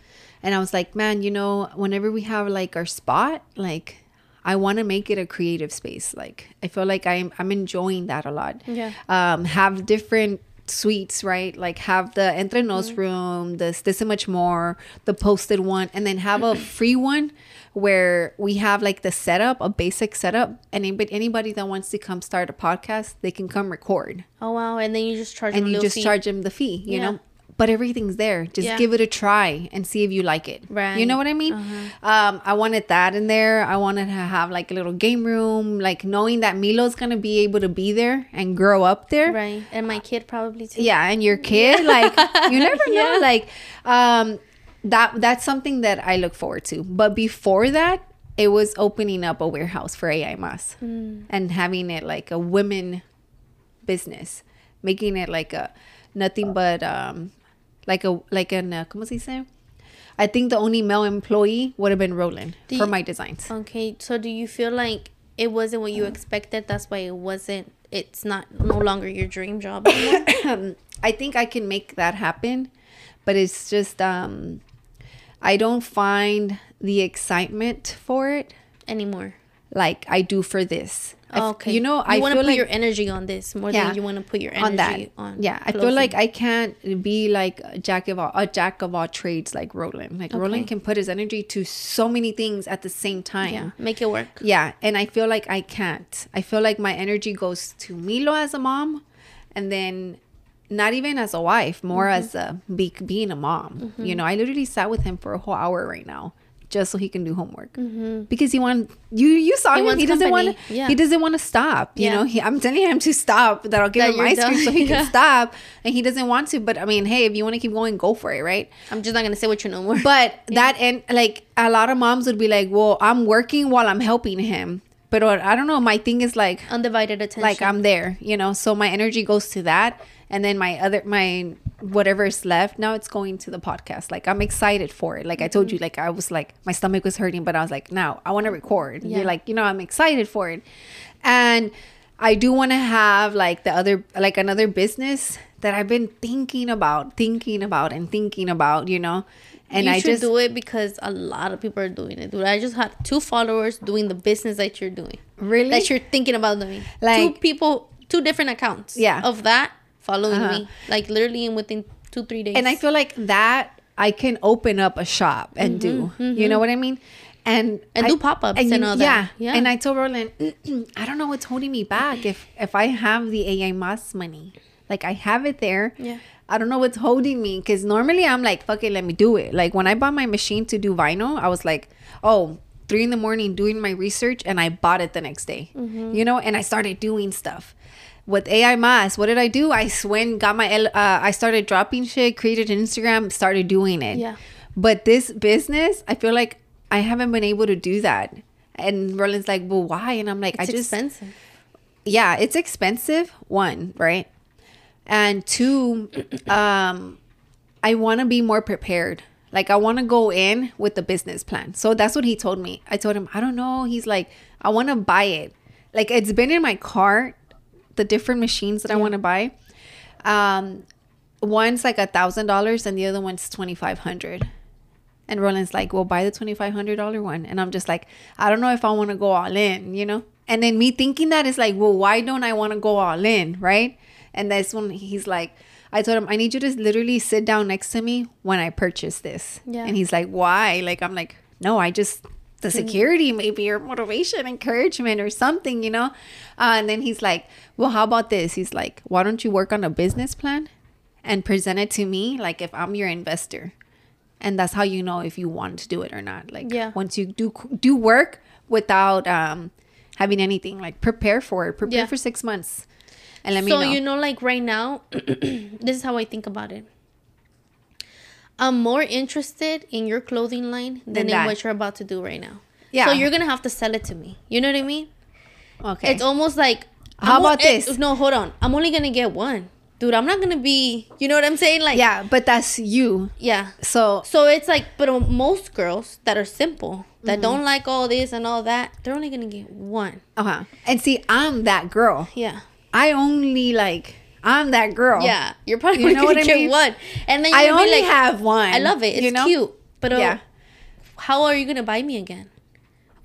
And I was like, man, you know, whenever we have like our spot, like I want to make it a creative space. Like I feel like I'm I'm enjoying that a lot. Yeah. Um, have different suites, right? Like have the entre nos room, the this and much more, the posted one, and then have a free one where we have like the setup, a basic setup, and anybody anybody that wants to come start a podcast, they can come record Oh wow! And then you just charge and them you just fee. charge them the fee, you Yeah. know. But everything's there. Just Yeah. give it a try and see if you like it. Right. You know what I mean? Um, I wanted that in there. I wanted to have like a little game room, like knowing that Milo's gonna be able to be there and grow up there. right, and my kid probably too. Yeah, and your kid, like you never know. Yeah. Like, um, that that's something that I look forward to. But before that, it was opening up a warehouse for Ella Y Mas Mm. and having it like a women business, making it like a nothing but um, like a like an uh, ¿cómo se dice? I think the only male employee would have been Roland Do for you- my designs. Okay, so do you feel like it wasn't what you expected? That's why it wasn't. It's not no longer your dream job? I think I can make that happen, but it's just um I don't find the excitement for it anymore. like I do for this. Oh, okay, You know, you I want to put like your energy on this more Yeah, than you want to put your energy on that. on. yeah, I feel like I can't be like a jack of all, a jack of all trades like Roland. Like Okay. Roland can put his energy to so many things at the same time. yeah, make it work. Yeah, and I feel like I can't. I feel like my energy goes to Milo as a mom, and then not even as a wife, more Mm-hmm. as a be, being a mom. You know, I literally sat with him for a whole hour right now just so he can do homework because he want you you saw Mm-hmm. He him he doesn't want. Yeah. he doesn't want to stop you Yeah. know he, i'm telling him to stop that i'll give That him ice cream so he can stop and he doesn't want to but i mean hey if you want to keep going go for it right I'm just not gonna say what you know more. but that and like a lot of moms would be like, "Well, I'm working while I'm helping him." But I don't know. My thing is like, undivided attention. like I'm there, you know. So my energy goes to that, and then my other my whatever's left now it's going to the podcast. Like I'm excited for it. Like I told you, mm-hmm. like I was like my stomach was hurting, but I was like, now I want to oh, record. Yeah. You're like, you know, I'm excited for it, and I do want to have like the other like another business that I've been thinking about, thinking about, and thinking about, you know. And you I should just do it because a lot of people are doing it, dude. I just had two followers doing the business that you're doing, really that you're thinking about doing. Like- two people, two different accounts. Yeah. of that following Uh-huh. me, like literally in within two three days. and I feel like that I can open up a shop and do. You know what I mean? And Mm-hmm, And I- do pop-ups and you- all that. Yeah. And I told Roland, I don't know what's holding me back. If if I have the Ella Y Mas money, like I have it there. Yeah. I don't know what's holding me because normally I'm like, fuck it, let me do it. Like when I bought my machine to do vinyl, I was like, oh, three in the morning doing my research and I bought it the next day. Mm-hmm. You know, and I started doing stuff. With Ella Y Mas, what did I do? I went, got my, L- uh, I started dropping shit, created an Instagram, started doing it. Yeah. But this business, I feel like I haven't been able to do that. And Roland's like, well, why? And I'm like, it's I just, expensive. yeah, it's expensive. One, right? And two, um, I want to be more prepared. Like I want to go in with the business plan. So that's what he told me. I told him, I don't know. He's like, I want to buy it. Like it's been in my cart, the different machines that I want to buy. Um, one's like a thousand dollars and the other one's twenty five hundred. And Roland's like, "Well, buy the twenty five hundred dollar one." And I'm just like, "I don't know if I want to go all in," you know. And then me thinking that is like, "Well, why don't I want to go all in?" Right? And that's when he's like, I told him, "I need you to literally sit down next to me when I purchase this." Yeah. And he's like, "Why?" Like I'm like, "No, I just the security maybe or motivation encouragement or something you know? Uh, and then he's like well how about this? He's like why don't you work on a business plan and present it to me like if i'm your investor? And that's how you know if you want to do it or not. Like Yeah. once you do do work without um having anything like prepare for it prepare Yeah. for six months and let me so know. you know like right now this is how i think about it i'm more interested in your clothing line than, Than in what you're about to do right now. Yeah. so you're gonna have to sell it to me. You know what i mean? Okay. It's almost like How I'm o- about it- this? no hold on. I'm only gonna get one. Dude i'm not gonna be you know what i'm saying? Like yeah but that's you. Yeah. So so it's like but uh, most girls that are simple Mm-hmm. that don't like all this and all that they're only gonna get one. Uh-huh and see i'm that girl. Yeah. I only like i'm that girl yeah you're probably You know what gonna I get mean? one and then I only like have one. I love it. It's you know? cute. But Yeah. Oh, how are you gonna buy me again?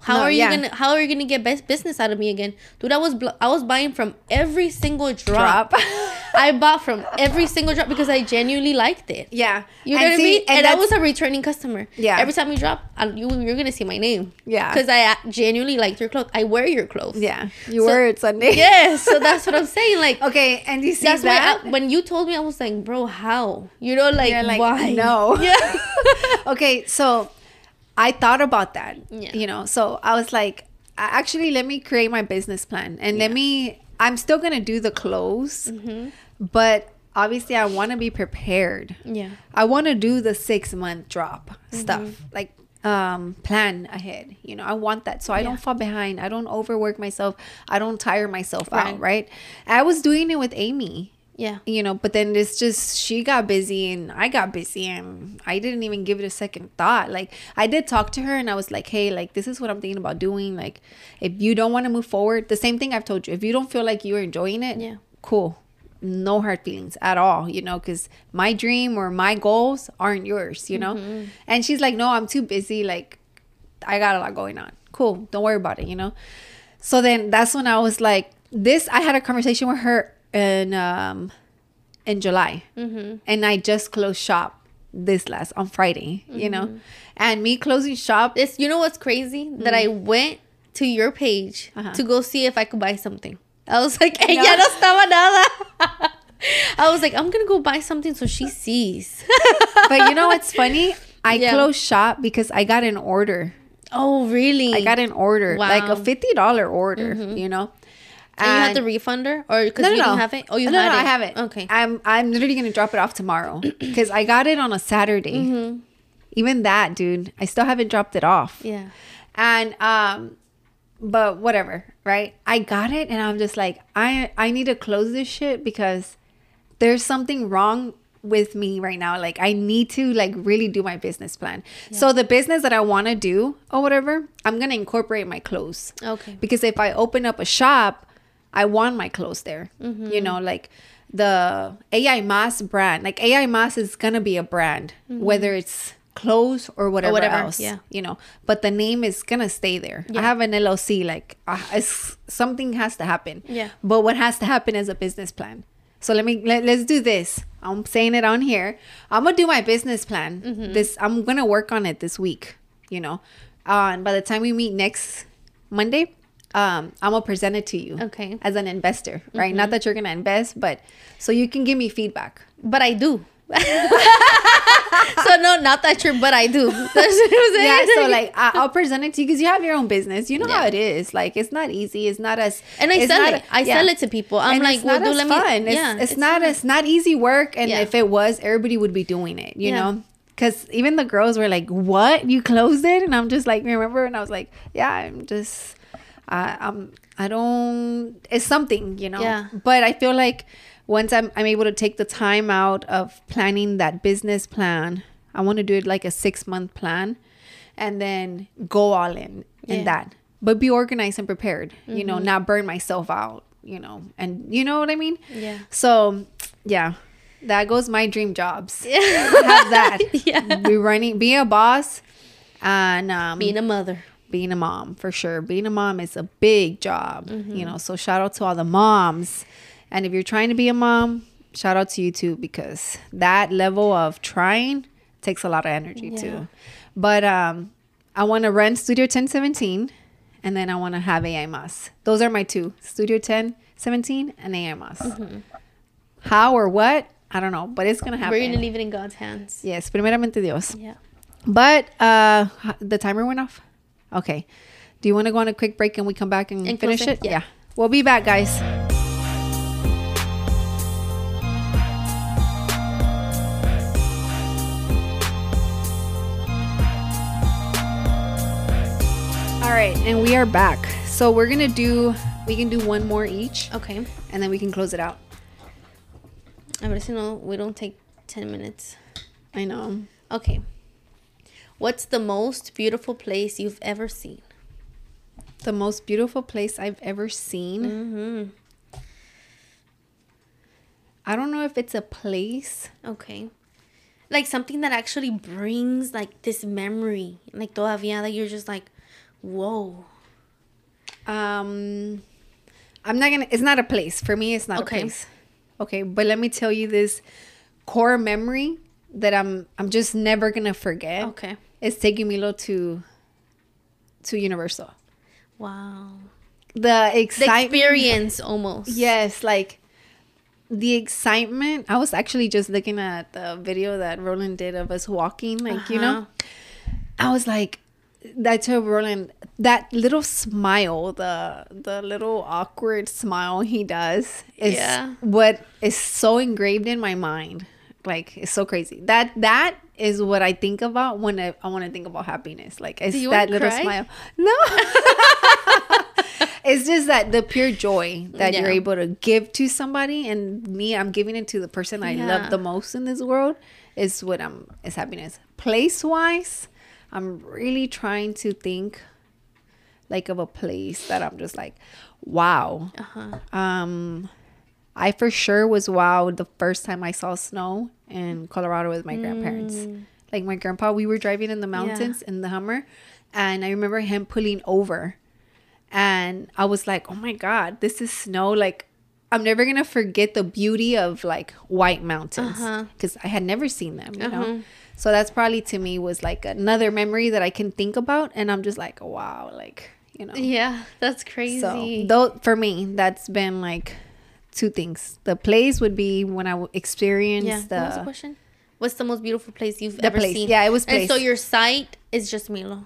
How No, are you yeah. gonna How are you gonna get best business out of me again, dude? I was bl- I was buying from every single drop. Drop. I bought from every single drop because I genuinely liked it. Yeah. You know And what see, I mean? and And, I was a returning customer. Yeah. Every time you drop, I, you you're gonna see my name. Yeah. Because I uh, genuinely liked your clothes. I wear your clothes. Yeah. You So- were it Sunday. Yes. So that's what I'm saying. Like. Okay, and you see That's why that? I, when you told me, I was like, bro, how? You know, like, like, why? no. Yeah. okay, so I thought about that. Yeah. You know, so I was like, actually, let me create my business plan and let me. I'm still gonna do the clothes, Mm-hmm. but obviously, I want to be prepared. yeah. I want to do the six month drop Mm-hmm. stuff, like um plan ahead. You know, I want that so I Yeah. don't fall behind. I don't overwork myself. I don't tire myself Right. out. Right. I was doing it with Amy Yeah. you know but then it's just she got busy and i got busy and i didn't even give it a second thought. Like i did talk to her and i was like hey like this is what i'm thinking about doing. Like if you don't want to move forward the same thing i've told you if you don't feel like you're enjoying it Yeah. cool. No hard feelings at all you know because my dream or my goals aren't yours you know? Mm-hmm. And she's like no i'm too busy like i got a lot going on. Cool don't worry about it you know? So then that's when i was like this i had a conversation with her in um in july and i just closed shop this last on friday you know and me closing shop It's, you know what's crazy? That I went to your page Uh-huh. to go see if I could buy something. I was like, No. ella no estaba nada. I was like, I'm to go buy something so she sees. but you know what's funny i Yeah. closed shop because i got an order oh, really? i got an order like a $50 order you know and you had the refund her? Or because no, you no, no. didn't have it? Oh, you no, had no, it. I have it. Okay. I'm I'm literally gonna drop it off tomorrow because I got it on a Saturday. Mm-hmm. Even that, dude, I still haven't dropped it off. yeah. And um, but whatever, right? I got it, and I'm just like, I I need to close this shit because there's something wrong with me right now. Like I need to like really do my business plan. So the business that I want to do or whatever, I'm gonna incorporate my clothes Okay. because if I open up a shop, I want my clothes there. Mm-hmm. You know, like the Ella Y Mas brand, like Ella Y Mas is gonna be a brand, whether it's clothes or whatever, Mm-hmm. whatever, else. yeah. You know, but the name is gonna stay there. Yeah. I have an LLC. Like, uh, it's, something has to happen. Yeah. But what has to happen is a business plan. So let me let, let's do this. I'm saying it on here. I'm gonna do my business plan. Mm-hmm. This I'm gonna work on it this week. You know, uh, and by the time we meet next Monday, um, I'm gonna present it to you. Okay. Mm-hmm. As an investor, right? Not that you're gonna invest, but so you can give me feedback. But I do. so no, not that you're, but I do. That's what I'm saying. Yeah. So like I, I'll present it to you because you have your own business. You know how it is. Like it's not easy. It's not as and I sell not it. I yeah. sell it to people. I'm And like, it's well, not do as let me. fun. It's, yeah, it's, not it's not easy work. And Yeah. if it was, everybody would be doing it. You Yeah. know. Because even the girls were like, "What? You closed it?" And I'm just like, "Remember?" And I was like, "Yeah, I'm just, I, I'm, I don't. It's something, you know." Yeah. But I feel like once I'm, I'm able to take the time out of planning that business plan, I want to do it like a six month plan, and then go all in in Yeah. that. But be organized and prepared. You know, not burn myself out. You know, and you know what I mean. Yeah. So Yeah. That goes my dream jobs. Have that. Yeah. Be running, being a boss, and um, Being a mother. Being a mom for sure. Being a mom is a big job, Mm-hmm. you know. So shout out to all the moms, and if you're trying to be a mom, shout out to you too because that level of trying takes a lot of energy Yeah. too. But um, I want to run Studio 1017, and then I want to have Ella Y Mas. Those are my two: Studio 1017 and Ella Y Mas. How or what? I don't know, but it's gonna happen. Mm-hmm. We're gonna leave it in God's hands. yes, primeramente Dios. Yeah. But uh the timer went off. Okay. Do you want to go on a quick break and we come back and, And finish it? it? Yeah. We'll be back, guys. All right, and we are back. So we're gonna do. We can do one more each, Okay. and then we can close it out. A ver si no, we don't take 10 minutes. I know. Okay. What's the most beautiful place you've ever seen? The most beautiful place I've ever seen. Mm-hmm. I don't know if it's a place. Okay. Like something that actually brings like this memory. Like todavía that you're just like, whoa. Um, I'm not gonna. It's not a place for me. It's not Okay. a place. Okay, but let me tell you this core memory that I'm. I'm just never gonna forget. Okay. Is taking Milo to to Universal. Wow. The The excitement. experience almost. Yes, like the excitement. I was actually just looking at the video that Roland did of us walking. Like you know, uh-huh. I was like, that's how Roland that little smile, the the little awkward smile he does is Yeah. what is so engraved in my mind. Like it's so crazy. That that is what I think about when I, I want to think about happiness. Like it's that little cry? smile. No. it's just that the pure joy that you're able to give to somebody and me i'm giving it to the person i Yeah. love the most in this world is what i'm is happiness place wise i'm really trying to think like of a place that i'm just like wow Uh-huh. um i for sure was wowed the first time i saw snow in colorado with my grandparents Mm. like my grandpa we were driving in the mountains in the hummer and i remember him pulling over and i was like oh my god this is snow like i'm never gonna forget the beauty of like white mountains Uh-huh. because i had never seen them you Uh-huh. know so that's probably to me was like another memory that i can think about and i'm just like wow like you know Yeah, that's crazy. so though for me that's been like two things the place would be when I experienced yeah. the what was the question? What's the most beautiful place you've The ever place. seen? Yeah, it was And so your sight is just Milo.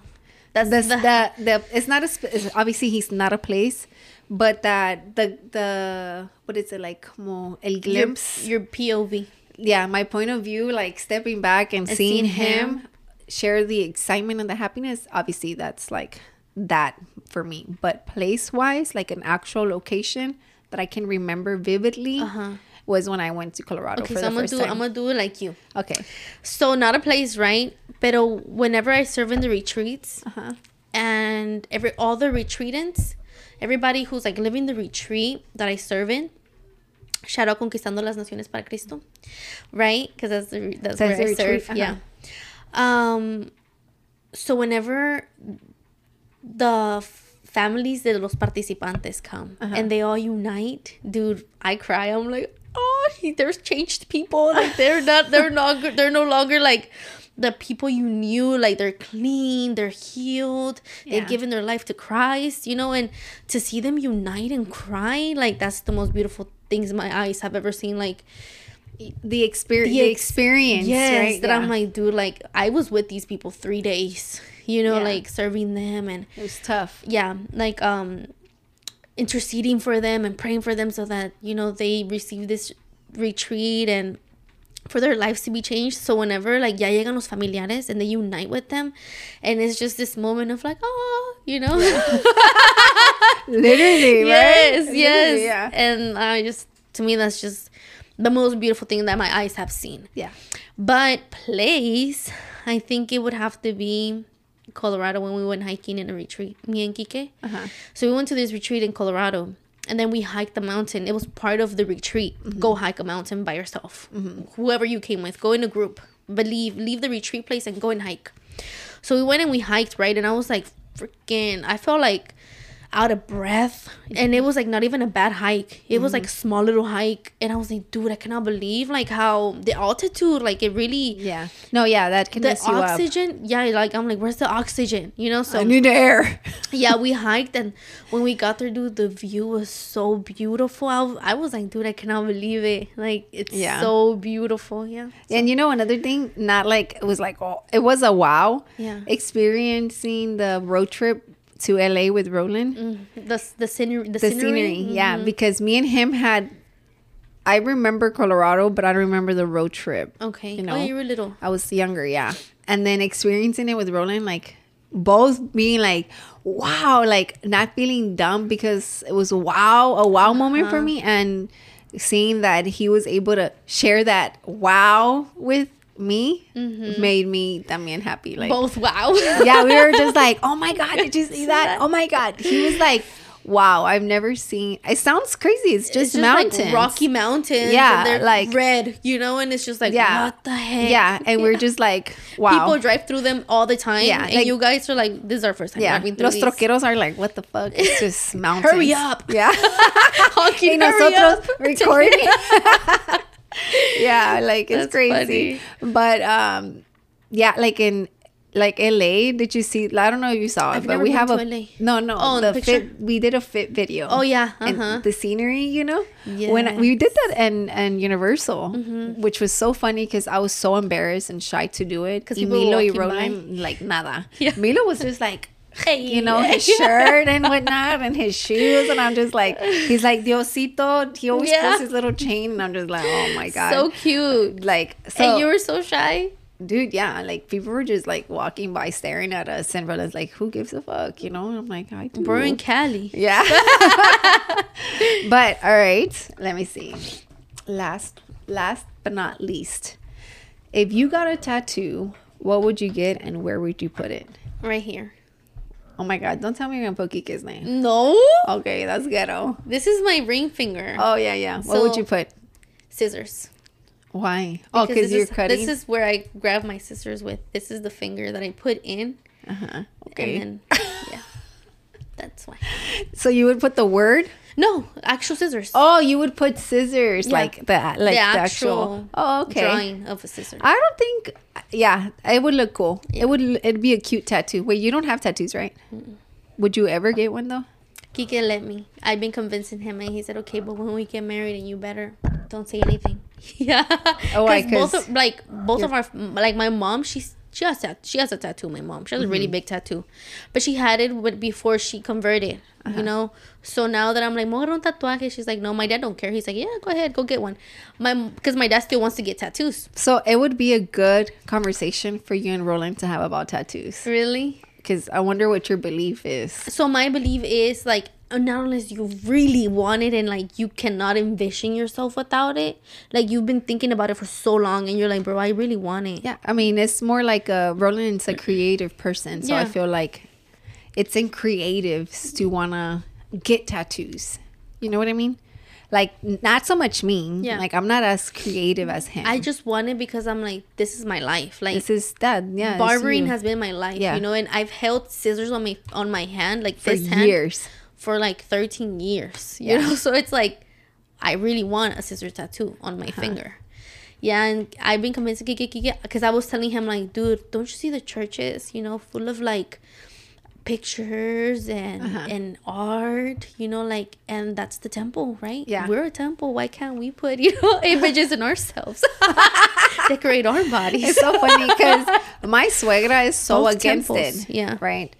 That's the, the, the, it's not a it's- obviously he's not a place but that the the what is it like como el your, glimpse your POV. yeah my point of view like stepping back and, And seeing seeing him, him. share the excitement and the happiness obviously that's like that for me but place wise like an actual location that i can remember vividly Uh-huh. was when i went to colorado Okay, for so I'm gonna do time I'm gonna do it like you. okay So not a place, right? But whenever I serve in the retreats uh-huh and every all the retreatants, everybody who's like living the retreat that I serve in, shout out Conquistando las Naciones para Cristo, right? Because that's the that's That's where the I retreat, serve. Yeah. Um. So whenever the families de los participantes come Uh-huh. and they all unite, dude, I cry. I'm like, oh, he, there's changed people. Like they're not, they're not, they're no longer like the people you knew. Like they're clean, they're healed, Yeah. they've given their life to Christ, you know. And to see them unite and cry, like that's the most beautiful things my eyes have ever seen. Like the experience The the, experience yes, right that Yeah. I'm like, dude, like I was with these people three days, you know, Yeah. like serving them and it was tough yeah, like um interceding for them and praying for them so that, you know, they receive this retreat and for their lives to be changed. So whenever like ya llegan los familiares and they unite with them and it's just this moment of like, oh, you know. literally yes, right yes. Literally, yeah And I just to me that's just the most beautiful thing that my eyes have seen. yeah But place, I think it would have to be Colorado when we went hiking in a retreat. Me and Kike. uh-huh So we went to this retreat in Colorado, and then we hiked the mountain. It was part of the retreat. Go hike a mountain by yourself. Whoever you came with, go in a group. But leave leave the retreat place and go and hike. So we went and we hiked, right? And I was like, freaking, I felt like out of breath. And it was like not even a bad hike. It was like a small little hike. And I was like, dude, I cannot believe like how the altitude, like it really Yeah. No, yeah, that can the mess you up. oxygen, yeah, like I'm like, where's the oxygen? You know, so I need air. yeah, we hiked, and when we got there, dude, the view was so beautiful. i, was like, dude, I cannot believe it. Like, it's Yeah. so beautiful. Yeah. And you know another thing, not like it was like oh, it was a wow. Yeah. Experiencing the road trip to LA with Roland. The the scenery, the, The scenery, scenery, yeah, Mhm. because me and him had I remember Colorado, but I don't remember the road trip. Okay. You oh, know. yeah, you were little. I was younger, yeah. And then experiencing it with Roland, like both being like, wow, like not feeling dumb because it was wow, a wow moment Uh-huh. for me. And seeing that he was able to share that wow with me made me también happy. Like, Mm-hmm. Both. Wow. yeah, we were just like, oh my God, did you see that? Oh my God. He was like, wow, I've never seen, it sounds crazy. It's just, It's just mountains. like rocky mountains. Yeah, and they're like- red, you know, and it's just like, Yeah. what the heck? Yeah. And we're just like, wow. People drive through them all the time. Yeah, and like- you guys are like, this is our first time Yeah, driving through los these. troqueros are like, what the fuck? It's just mountains. Hurry up. Yeah. Hurry nosotros up. recording. Yeah, like it's That's crazy. But um, yeah, like in like LA, did you see? I don't know if you saw it, I've but we have a LA. no, no. Oh, the the fit. We did a fit video. Oh, yeah, uh-huh. the scenery, you know. When I- we did that and and Universal, Mm-hmm. which was so funny because I was so embarrassed and shy to do it because Milo y by. Like nada. Yeah. Milo was just like Hey. you know, his shirt and whatnot and his shoes. And I'm just like, he's like, Diosito. He always Yeah. pulls his little chain. And I'm just like, oh my God. So cute. like, so, and you were so shy. dude, yeah. Like, people were just like walking by staring at us. And Bella's like, who gives a fuck? You know? And I'm like, I do. We're in Cali. Yeah. but all right, let me see. Last, last but not least, if you got a tattoo, what would you get and where would you put it? Right here. Oh my God! Don't tell me you're gonna put Kike's name. No. Okay, that's ghetto. This is my ring finger. Oh yeah, yeah. What would you put? Scissors. Why? Oh, because you're is, cutting. This is where I grab my scissors with. This is the finger that I put in. uh-huh. Okay. And then, yeah. That's why. so you would put the word? No, actual scissors. Oh, you would put scissors Yeah. like that, like the, actual. Oh, okay. Drawing of a scissor. I don't think. Yeah, it would look cool. It would. It'd be a cute tattoo. Wait, you don't have tattoos, right? Would you ever get one though? Kike let me. I've been convincing him, and he said, "Okay, but when we get married, and you better don't say anything." yeah. Oh, why? both of, like both of our like my mom, she's she has that she has a tattoo. My mom, she has a Mm-hmm. really big tattoo, but she had it with, before she converted. Uh-huh. You know, so now that I'm like, "Mo, un tatuaje," she's like, "No, my dad don't care." He's like, "Yeah, go ahead, go get one." My because my dad still wants to get tattoos. So it would be a good conversation for you and Roland to have about tattoos. Really? Because I wonder what your belief is. So my belief is like Uh, not unless you really want it and like you cannot envision yourself without it. Like you've been thinking about it for so long and you're like, bro, I really want it. Yeah, I mean, it's more like uh, a Roland's a creative person, so I feel like it's in creatives to wanna get tattoos. You know what I mean? Like not so much me. Yeah. Like I'm not as creative as him. I just want it because I'm like, this is my life. Like this is that. Yeah, barbering has been my life. Yeah. You know, and I've held scissors on my on my hand, like for this hand years. For like 13 years. You Yeah. know, so it's like I really want a scissor tattoo on Uh-huh. my finger. Yeah, and I've been convinced because I was telling him like, dude, don't you see the churches? You know, full of like pictures and Uh-huh. and art. You know, like, and that's the temple, right? Yeah. we're a temple. Why can't we put you know images in ourselves? Decorate our bodies. It's so funny because my suegra is so Both against temples, it. yeah. Right.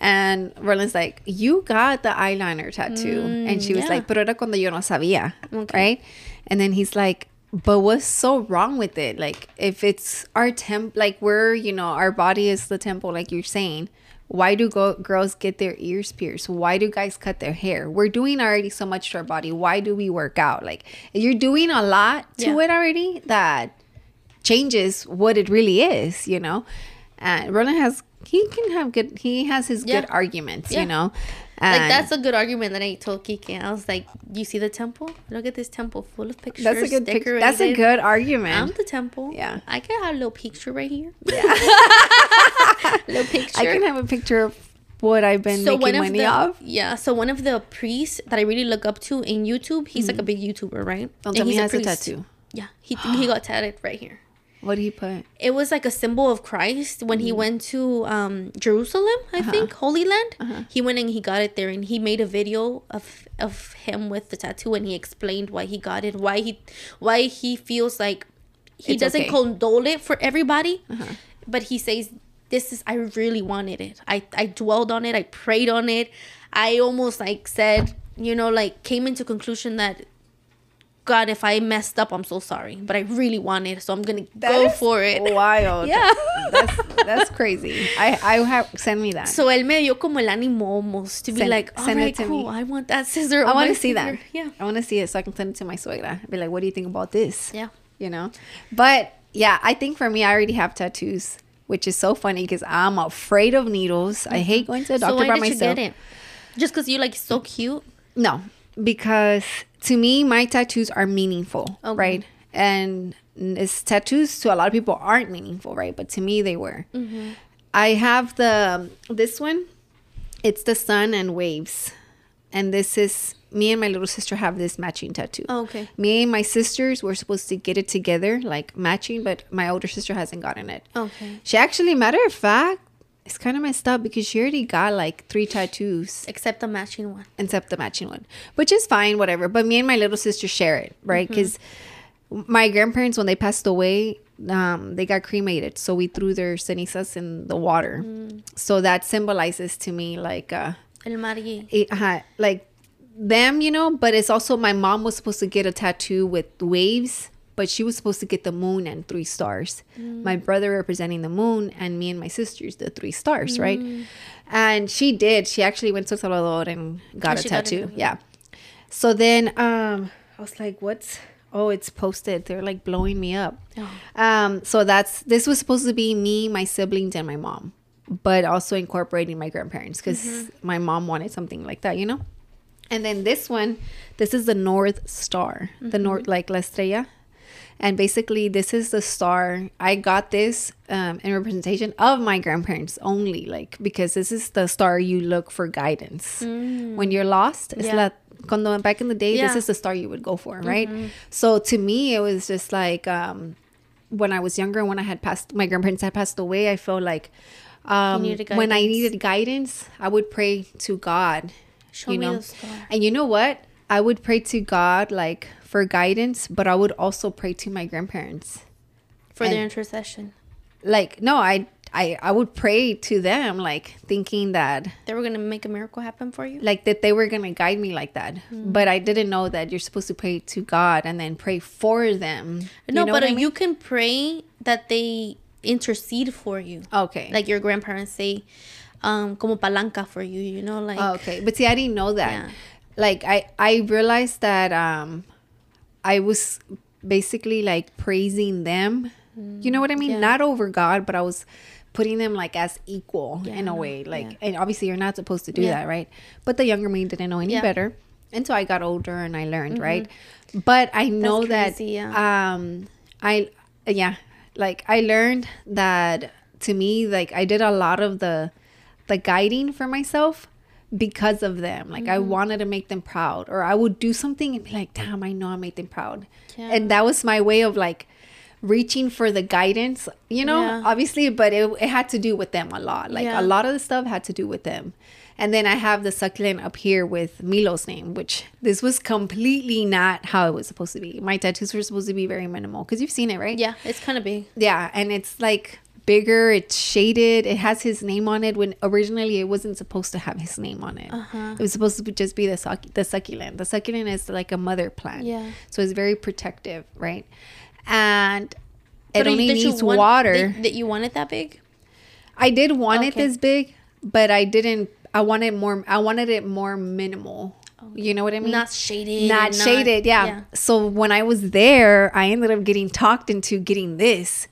And Roland's like, you got the eyeliner tattoo. and she was Mm, yeah. like, pero era cuando yo no sabía. Okay. Right. And then he's like, but what's so wrong with it? Like, if it's our temp, like we're, you know, our body is the temple, like you're saying. Why do go- girls get their ears pierced? Why do guys cut their hair? We're doing already so much to our body. Why do we work out? Like, you're doing a lot to Yeah. it already that changes what it really is, you know. And Roland has he can have good he has his Yeah. good arguments, Yeah. you know. like that's a good argument that I told Kike. I was like, "You see the temple? Look at this temple full of pictures. that's a good pic- decorated. that's a good argument I'm the temple. Yeah. I can have a little picture right here. Yeah. little picture. I can have a picture of what I've been making money the off. yeah, so one of the priests that I really look up to in YouTube, he's like a mm. big YouTuber, right? Don't And tell me he has a tattoo. Yeah, he he got tatted right here. What did he put? It was like a symbol of Christ when Mm-hmm. he went to um, Jerusalem, I Uh-huh. think, Holy Land. He went and he got it there, and he made a video of of him with the tattoo, and he explained why he got it, why he why he feels like he It's doesn't okay. Uh-huh. condole it for everybody, but he says this is I really wanted it. I I dwelled on it. I prayed on it. I almost like said, you know, like came into conclusion that. God, if I messed up, I'm so sorry. But I really want it, so I'm gonna go is for it. Wild. Yeah. that's that's crazy. I I have send me that. So él me dio como el ánimo almost to be Send- like, all send it to cool. me. I want that scissor. I want to see that. Yeah. I want to see it so I can send it to my suegra. Be like, what do you think about this? Yeah. You know? But yeah, I think for me, I already have tattoos, which is so funny because I'm afraid of needles. I mm-hmm. hate going to the So doctor why by myself. you get it? Just because you like so cute. No, because to me, my tattoos are meaningful, Okay. right? And it's tattoos to a lot of people aren't meaningful, right? But to me, they were. Mm-hmm. I have the this one. It's the sun and waves, and this is me and my little sister have this matching tattoo. Oh, okay. Me and my sisters were supposed to get it together, like matching, but my older sister hasn't gotten it. Okay. She actually, matter of fact, it's kind of messed up because she already got like three tattoos Except the matching one. except the matching one, which is fine, whatever. But me and my little sister share it, right? Mm-hmm. Because my grandparents, when they passed away, um, they got cremated, so we threw their cenizas in the water. Mm. So that symbolizes to me like, uh, El it, uh, like them, you know. But it's also my mom was supposed to get a tattoo with waves, but she was supposed to get the moon and three stars. Mm. My brother representing the moon, and me and my sisters the three stars, Mm. right? And she did. She actually went to Salvador and got Oh, a she got tattoo. yeah. So then um, I was like, "What's?" Oh, it's posted. They're like blowing me up. Oh. Um, so that's this was supposed to be me, my siblings, and my mom, but also incorporating my grandparents because Mm-hmm. my mom wanted something like that, you know. And then this one, this is the North Star, the Mm-hmm. North like La Estrella, and basically this is the star. I got this um, in representation of my grandparents only, like because this is the star you look for guidance when you're lost. It's Mm. Yeah. la cuando back in the day, this Yeah. Mm-hmm. is the star you would go for, right? So to me, it was just like um, when I was younger, when I had passed, my grandparents had passed away. I felt like um, when I needed guidance, I would pray to God. Show you me know, the star. and you know what? I would pray to God like for guidance, but I would also pray to my grandparents. For their intercession. Like no, I I I would pray to them like thinking that They were going to make a miracle happen for you. like that they were going to guide me like that. Mm. But I didn't know that you're supposed to pray to God and then pray for them. You no, know but I mean? you can pray that they intercede for you. Okay. Like your grandparents say, um, como palanca for you, you know, like. Oh, okay. But see, I didn't know that. Yeah. Like I I realized that um I was basically like praising them. You know what I mean? Mm, yeah. Not over God, but I was putting them like as equal in a way. Like yeah. and obviously you're not supposed to do Yeah. that, right? But the younger me didn't know any Yeah. Mm-hmm. better. And so I got older and I learned, right? But I know crazy, that yeah. um I yeah, like I learned that to me like I did a lot of the the guiding for myself because of them. Like I Mm-hmm. wanted to make them proud, or I would do something and be like, "Damn, I know I made them proud," Yeah. and that was my way of like reaching for the guidance. You know, Yeah. obviously, but it, it had to do with them a lot. Like Yeah. a lot of the stuff had to do with them. And then I have the succulent up here with Milo's name, which this was completely not how it was supposed to be. My tattoos were supposed to be very minimal because you've seen it, right? Yeah, it's kind of big. Yeah, and it's like bigger, it's shaded, it has his name on it when originally it wasn't supposed to have his name on it. Uh-huh. It was supposed to just be the the succulent. The succulent is like a mother plant. Yeah. So it's very protective, right? And it But only you needs want- water. That, you want it that big? I did want it this big, but I didn't I wanted more I wanted it more minimal. You know what I mean? Not shaded. not shaded yeah. so when i was there i ended up getting talked into getting this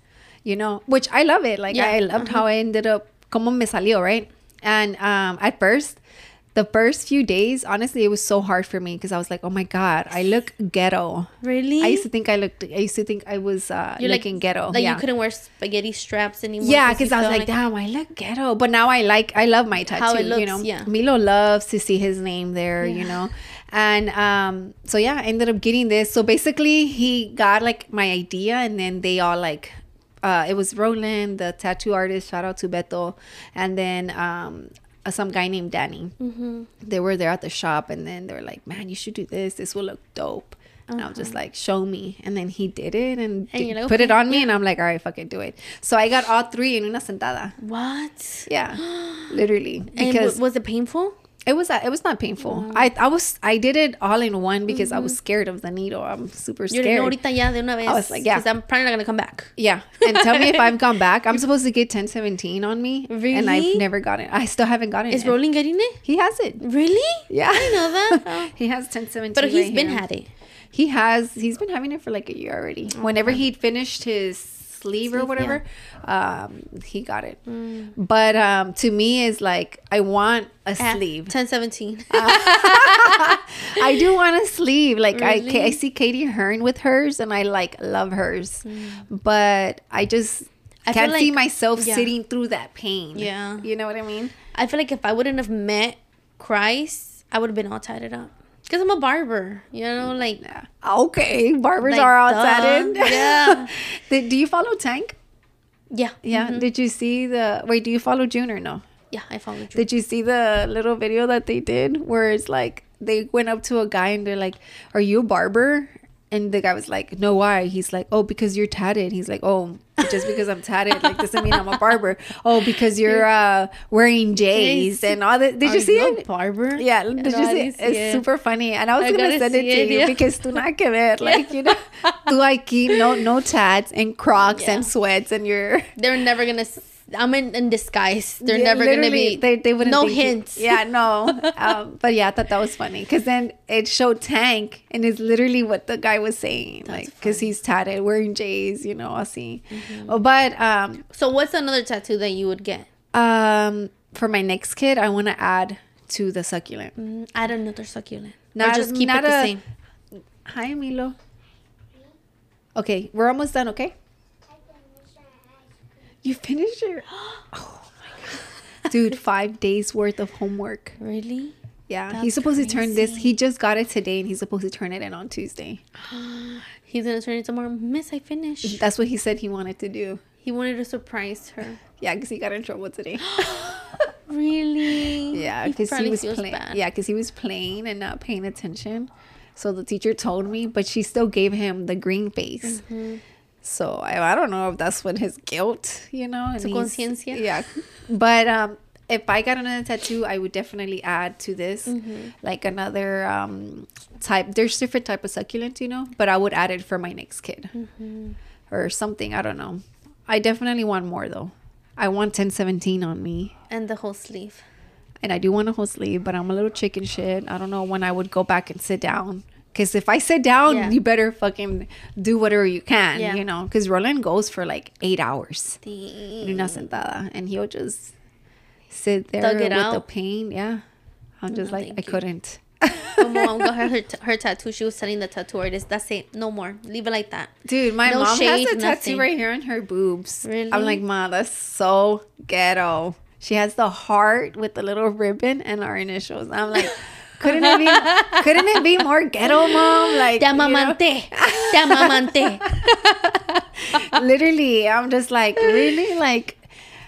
you know which i love it like Yeah, i loved how i ended up como me salió right and um at first the first few days, honestly, it was so hard for me because I was like, oh my god, I look ghetto. Really? I used to think I looked. I used to think I was uh, You're looking ghetto. Like yeah. you couldn't wear spaghetti straps anymore. Yeah, because I was felt like, damn, I look ghetto. But now I like, I love my tattoo. How it you looks, know, yeah. Milo loves to see his name there. yeah. You know, and um, so yeah, I ended up getting this. So basically, he got like my idea, and then they all like, uh, it was Roland, the tattoo artist. Shout out to Beto, and then um, uh, some guy named Danny. Mm-hmm. They were there at the shop, and then they were like, man, you should do this. This will look dope. And I was just like, show me. And then he did it and, Uh-huh. And did- like, put it on me. And I'm like, all right, fucking do it. So I got all three in una sentada. What? Yeah, literally. And Because w- was it painful? It was it was not painful. Mm-hmm. I I was I did it all in one because I was mm-hmm. scared of the needle. I'm super scared. no, ahorita ya de una vez. was like, yeah. Because I'm probably not gonna come back. yeah, and tell me if I've gone back. I'm supposed to get 1017 on me, and I've never gotten. it. I still haven't gotten Is it. Roland getting it? he has it. Really? Yeah, I know that. Oh. he has 1017. But he's right been here. had it. He has. He's been having it for like a year already. Oh, Whenever he'd finished his sleeve or whatever, um, he got it. Mm. But um, to me, is like I want a Ah, sleeve. 1017. I do want a sleeve. Like I, Really? I see Katie Hearn with hers, and I like love hers. But I just Mm. I can't see myself yeah. sitting through that pain. Yeah. you know what I mean. I feel like if I wouldn't have met Christ, I would have been all tied up. Because I'm a barber, you know, like Okay, barbers Like, are tatted. Yeah. Did, do you follow Tank? yeah, Yeah. Mhm. Did you see the? Wait, do you follow June or no? yeah. I follow you. Did you see the little video that they did where it's like they went up to a guy and they're like, "Are you a barber?" And the guy was like, "No, why?" He's like, "Oh, because you're tatted." He's like, "Oh, just because I'm tatted, like doesn't mean I'm a barber." Oh, because you're uh wearing J's and all that. Did you see a it? barber? Yeah, did you see it? It's it. super funny, and I was I gonna send it to it, you yeah. because tú nada que ver, like you know, tú aquí no no tats and Crocs Yeah. and sweats and you're They're never gonna. I'm in, in disguise. They're Yeah, never gonna be. They, they wouldn't. no hints. yeah, no. um, but yeah, I thought that was funny because then it showed Tank, and it's literally what the guy was saying, like because he's tatted, wearing J's, you know, así. Mm-hmm. But um, So what's another tattoo that you would get? um, for my next kid, I want to add to the succulent. Mm, add another succulent. Not- or just keep not it the a- same. Hi, Milo. Okay, we're almost done. Okay. You finished your. Oh my god, dude! Five days worth of homework. Really? Yeah, That's he's supposed to turn this. He just got it today, and he's supposed to turn it in on Tuesday. He's gonna turn it tomorrow. Miss, I finished. That's what he said he wanted to do. He wanted to surprise her. Yeah, because he got in trouble today. Really? yeah, because he, probably was playing. Yeah, because he was playing and not paying attention. So the teacher told me, but she still gave him the green face. Mm-hmm. So I, I don't know if that's what his guilt, you know, and conciencia. Yeah, but um, if I got another tattoo, I would definitely add to this, Mm-hmm. like another um type. There's different type of succulent, you know, but I would add it for my next kid Mm-hmm. or something. I don't know. I definitely want more though. I want 1017 on me. And the whole sleeve. And I do want a whole sleeve, but I'm a little chicken shit. I don't know when I would go back and sit down. Because if I sit down, Yeah. you better fucking do whatever you can, Yeah. you know? Because Roland goes for like eight hours una sentada. And he'll just sit there with it the out. pain. Yeah. I'm just No, like, I you. couldn't. My mom got her, her, her tattoo. She was telling the tattoo artist, "That's it, no more. Leave it like that." Dude, my No mom shade, has a tattoo right here on her boobs. Really? I'm like, Ma, that's so ghetto. She has the heart with the little ribbon and our initials. I'm like, couldn't it be couldn't it be more ghetto, mom? Like Te amamante. Te amamante. literally, I'm just like, really? Like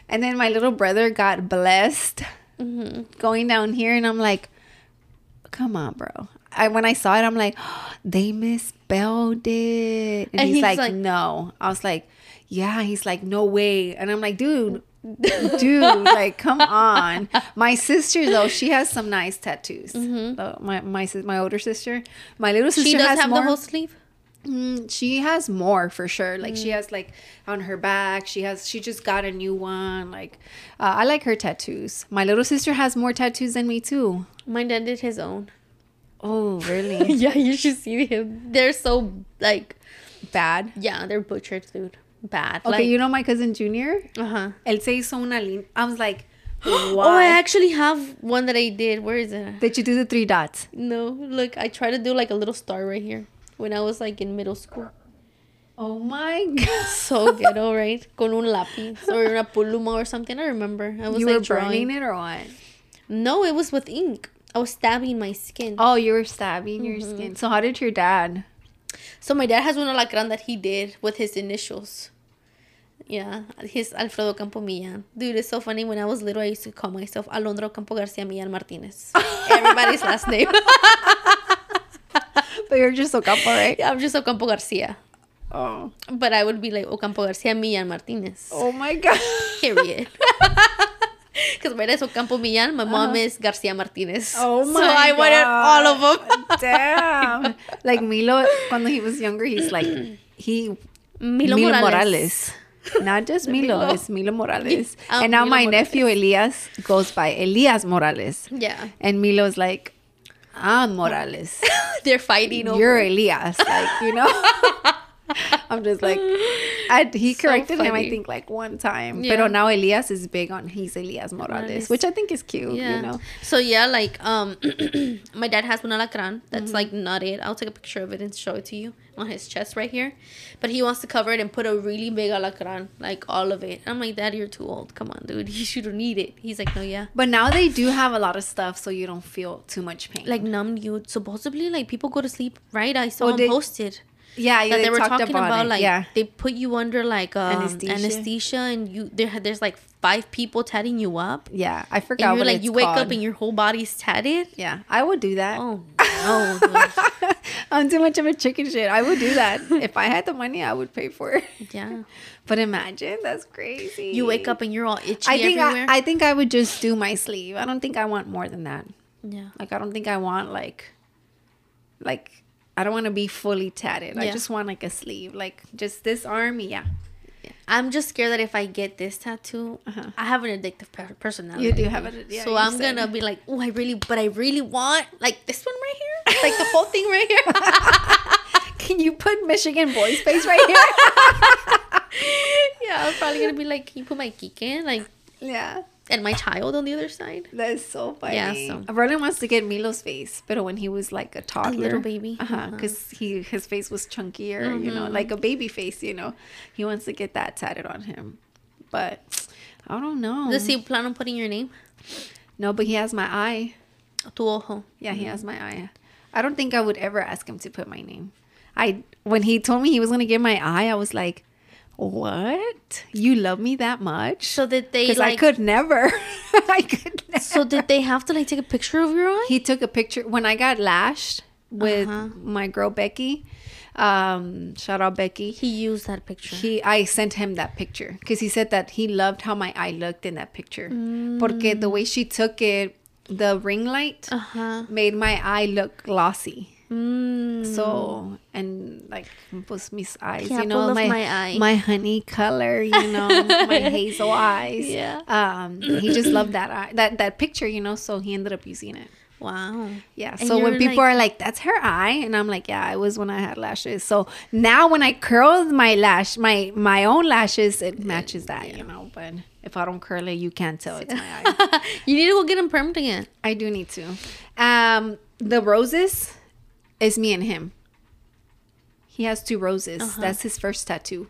and then my little brother got blessed Mm-hmm. going down here and I'm like, come on, bro. I when I saw it, I'm like, they misspelled it. And, And he's, he's like, like- no. I was like, yeah. He's like, no way. And I'm like, dude, dude, like, come on. My sister though, she has some nice tattoos. Uh, my my my older sister, my little sister Mm-hmm. she does has have more. the whole sleeve. Mm, she has more for sure. Like Mm. she has like on her back. She has. She just got a new one. Like uh, I like her tattoos. My little sister has more tattoos than me too. My dad did his own. Oh really? yeah, you should see him. They're so like, Bad. yeah, they're butchered, dude. Bad. Okay, like, you know my cousin Junior. Uh huh. Él se hizo una línea. I was like, Oh, I actually have one that I did. Where is it? Did you do the three dots? No, look, I tried to do like a little star right here when I was like in middle school. Oh my god. So ghetto, right? Con un lápiz or una pluma or something. I remember. I was you like were drawing. burning it or what? No, it was with ink. I was stabbing my skin. Oh, you were stabbing your skin. So how did your dad? So my dad has one alacrán that he did with his initials. Yeah, his Alfredo Campo Millán. Dude, it's so funny. When I was little, I used to call myself Alondro Campo Garcia Millán Martinez. Everybody's last name. But you're just Ocampo, right? Yeah, I'm just Ocampo Garcia. Oh. But I would be like Ocampo Garcia Millán Martinez. Oh my god. Period. Because my dad's Ocampo Millán, my mom is Garcia Martinez. Oh my So I wanted all of them. Damn. Like Milo, when he was younger, he's like, he. Milo, Morales. Not just Milo, Milo. it's Milo Morales. Ah, and now Milo my Morales. nephew Elias goes by Elias Morales. Yeah. And Milo's like, I'm Morales. They're fighting You're Elias. Like, you know? I'm just like, I, he So corrected him, I think, like one time. Yeah. But now Elias is big on, he's Elias Morales, Morales. which I think is cute, Yeah. you know? So yeah, like um, my dad has one alacrán that's Mm-hmm. like knotted. I'll take a picture of it and show it to you on his chest right here. But he wants to cover it and put a really big alacrán, like all of it. I'm like, Dad, you're too old. Come on, dude. You shouldn't need it. He's like, No, yeah. But now they do have a lot of stuff, so you don't feel too much pain. Like numb you. Supposedly, like people go to sleep, right? I saw Oh, him they- posted yeah, that they, were talked talking about, it, like yeah, they put you under like um, Anesthesia. anesthesia. and you there there's like five people tatting you up. yeah. I And forgot you're what like you wake called. up and your whole body's tatted. yeah, I would do that. Oh no. I'm too much of a chicken shit. I would do that if I had the money. I would pay for it. yeah. But imagine that's crazy. You wake up and you're all itchy I think everywhere. I, I think I would just do my sleeve. I don't think I want more than that. yeah. Like I don't think I want like like I don't want to be fully tatted. I just want like a sleeve, like just this arm. Yeah, I'm just scared that if I get this tattoo, Uh-huh. I have an addictive per- personality. You do have it, yeah, so I'm said. gonna be like, oh, I really, but I really want like this one right here, like the whole thing right here. can you put Michigan boy's face right here? yeah, I'm probably gonna be like, can you put my geek in, like, yeah. And my child on the other side? That is so funny. Yeah, so- Vernon wants to get Milo's face, but when he was like a toddler, baby. uh huh, Uh-huh. because he his face was chunkier, you know, like a baby face, you know. He wants to get that tatted on him, but I don't know. Does he plan on putting your name? No, but he has my eye. Tu ojo. Yeah, he has my eye. I don't think I would ever ask him to put my name. I when he told me he was gonna get my eye, I was like, "What? You love me that much?" So did they Because like? I could never. I could. Never. So did they have to like take a picture of your eye? he took a picture when I got lashed with Uh-huh. my girl Becky. Um, shout out Becky. He used that picture. He, I sent him that picture because he said that he loved how my eye looked in that picture. Porque the way she took it, the ring light uh huh. made my eye look glossy. Mm. So and like pues mis eyes, you know, my my my honey color, you know, my hazel eyes. Yeah. Um, he just loved that eye, that that picture, you know. So he ended up using it. Wow. Yeah. And so when people like- are like, "That's her eye," and I'm like, "Yeah, it was when I had lashes." So now when I curl my lash, my my own lashes, it matches that, you know. But if I don't curl it, you can't tell it's my eye. you need to go get them permed again. I do need to. Um, the roses is me and him. He has two roses. Uh-huh. That's his first tattoo.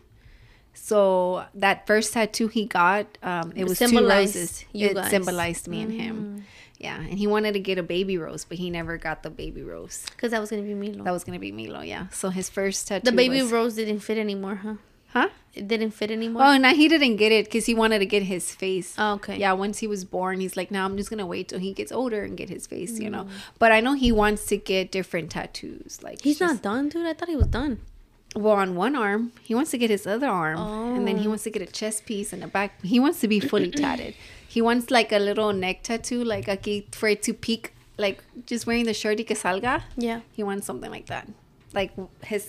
So that first tattoo he got, um, it was two roses. it guys. Mm. symbolized me and him. Yeah, and he wanted to get a baby rose, but he never got the baby rose. Because that was gonna be Milo. That was gonna be Milo. Yeah. So his first tattoo. the baby was- rose didn't fit anymore, huh? Huh? It didn't fit anymore. Oh, no, he didn't get it because he wanted to get his face. Oh, okay. Yeah, once he was born, he's like, now I'm just gonna wait till he gets older and get his face, you Mm. know. But I know he wants to get different tattoos. Like He's just- not done, dude. I thought he was done. well on one arm. He wants to get his other arm, and then he Oh. wants to get a chest piece and a back. He wants to be fully tatted. He wants like a little neck tattoo, like aquí for it to peek, like just wearing the shirt y que salga. Yeah. He wants something like that, like his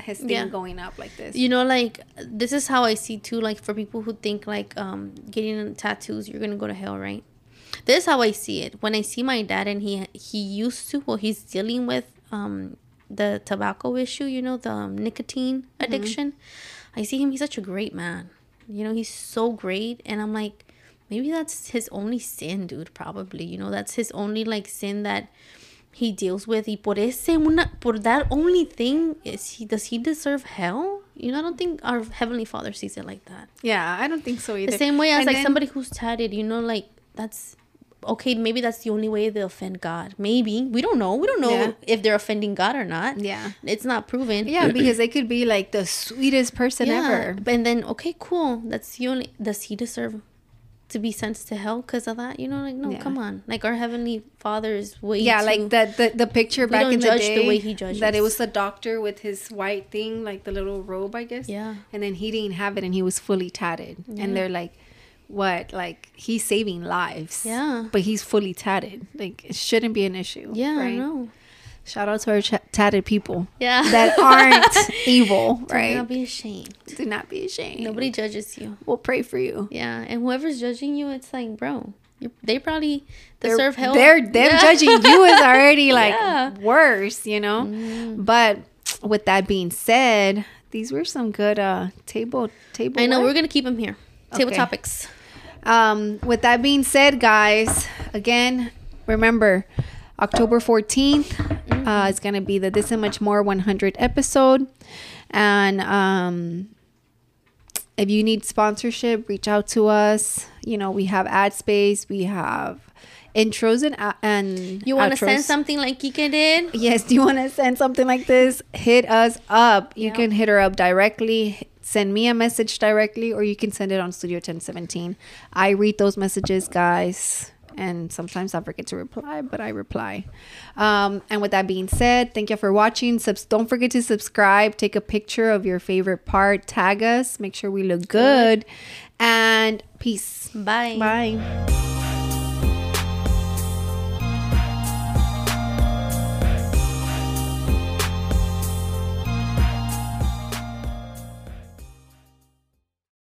his thing Yeah. going up like this. You know, like this is how I see too. Like for people who think like um getting tattoos, you're gonna go to hell, right? This is how I see it. When I see my dad and he he used to, well, he's dealing with um the tobacco issue. You know, the um, nicotine addiction. I see him. He's such a great man. You know, he's so great, and I'm like, maybe that's his only sin, dude. Probably, you know, that's his only like sin that he deals with. Y por ese una, por that only thing, is he does he deserve hell? You know, I don't think our heavenly Father sees it like that. Yeah, I don't think so either. The same way as And like then- somebody who's tatted, you know, like that's okay. Maybe that's the only way they offend God. Maybe we don't know. We don't know Yeah. if they're offending God or not. Yeah. it's not proven. Yeah, because they could be like the sweetest person Yeah, ever. And then okay, cool. That's the only. Does he deserve to be sent to hell because of that? You know, like no, Yeah. come on. Like our heavenly Father is way. Yeah, too- like that the the picture back in the day. the way he judges. That it was the doctor with his white thing, like the little robe, I guess. Yeah. And then he didn't have it, and he was fully tatted. Yeah. And they're like, "What? Like he's saving lives? Yeah. But he's fully tatted. Like it shouldn't be an issue. Yeah, I Right. know. Shout out to our ch- tatted people Yeah, that aren't evil. Do Right. not be ashamed. Do not be ashamed. Nobody judges you. We'll pray for you. Yeah, and whoever's judging you, it's like, bro, they probably They're- deserve hell. They're them Yeah. judging you is already like Yeah. worse, you know. Mm. But with that being said, these were some good uh table table. I know work. we're gonna keep them here. Table Okay. topics. Um, with that being said, guys, again, remember October 14th uh, is going to be the This and Much More 100 episode. And um, if you need sponsorship, reach out to us. You know, we have ad space, we have intros and, a- and You want to send something like Kike did? Yes, do you want to send something like this? Hit us up. You Yeah. can hit her up directly. Send me a message directly, or you can send it on Studio 1017. I read those messages, guys, and sometimes I forget to reply, but I reply. Um, and with that being said, thank you for watching. Subs- don't forget to subscribe. Take a picture of your favorite part. Tag us. Make sure we look good. And peace. Bye. Bye.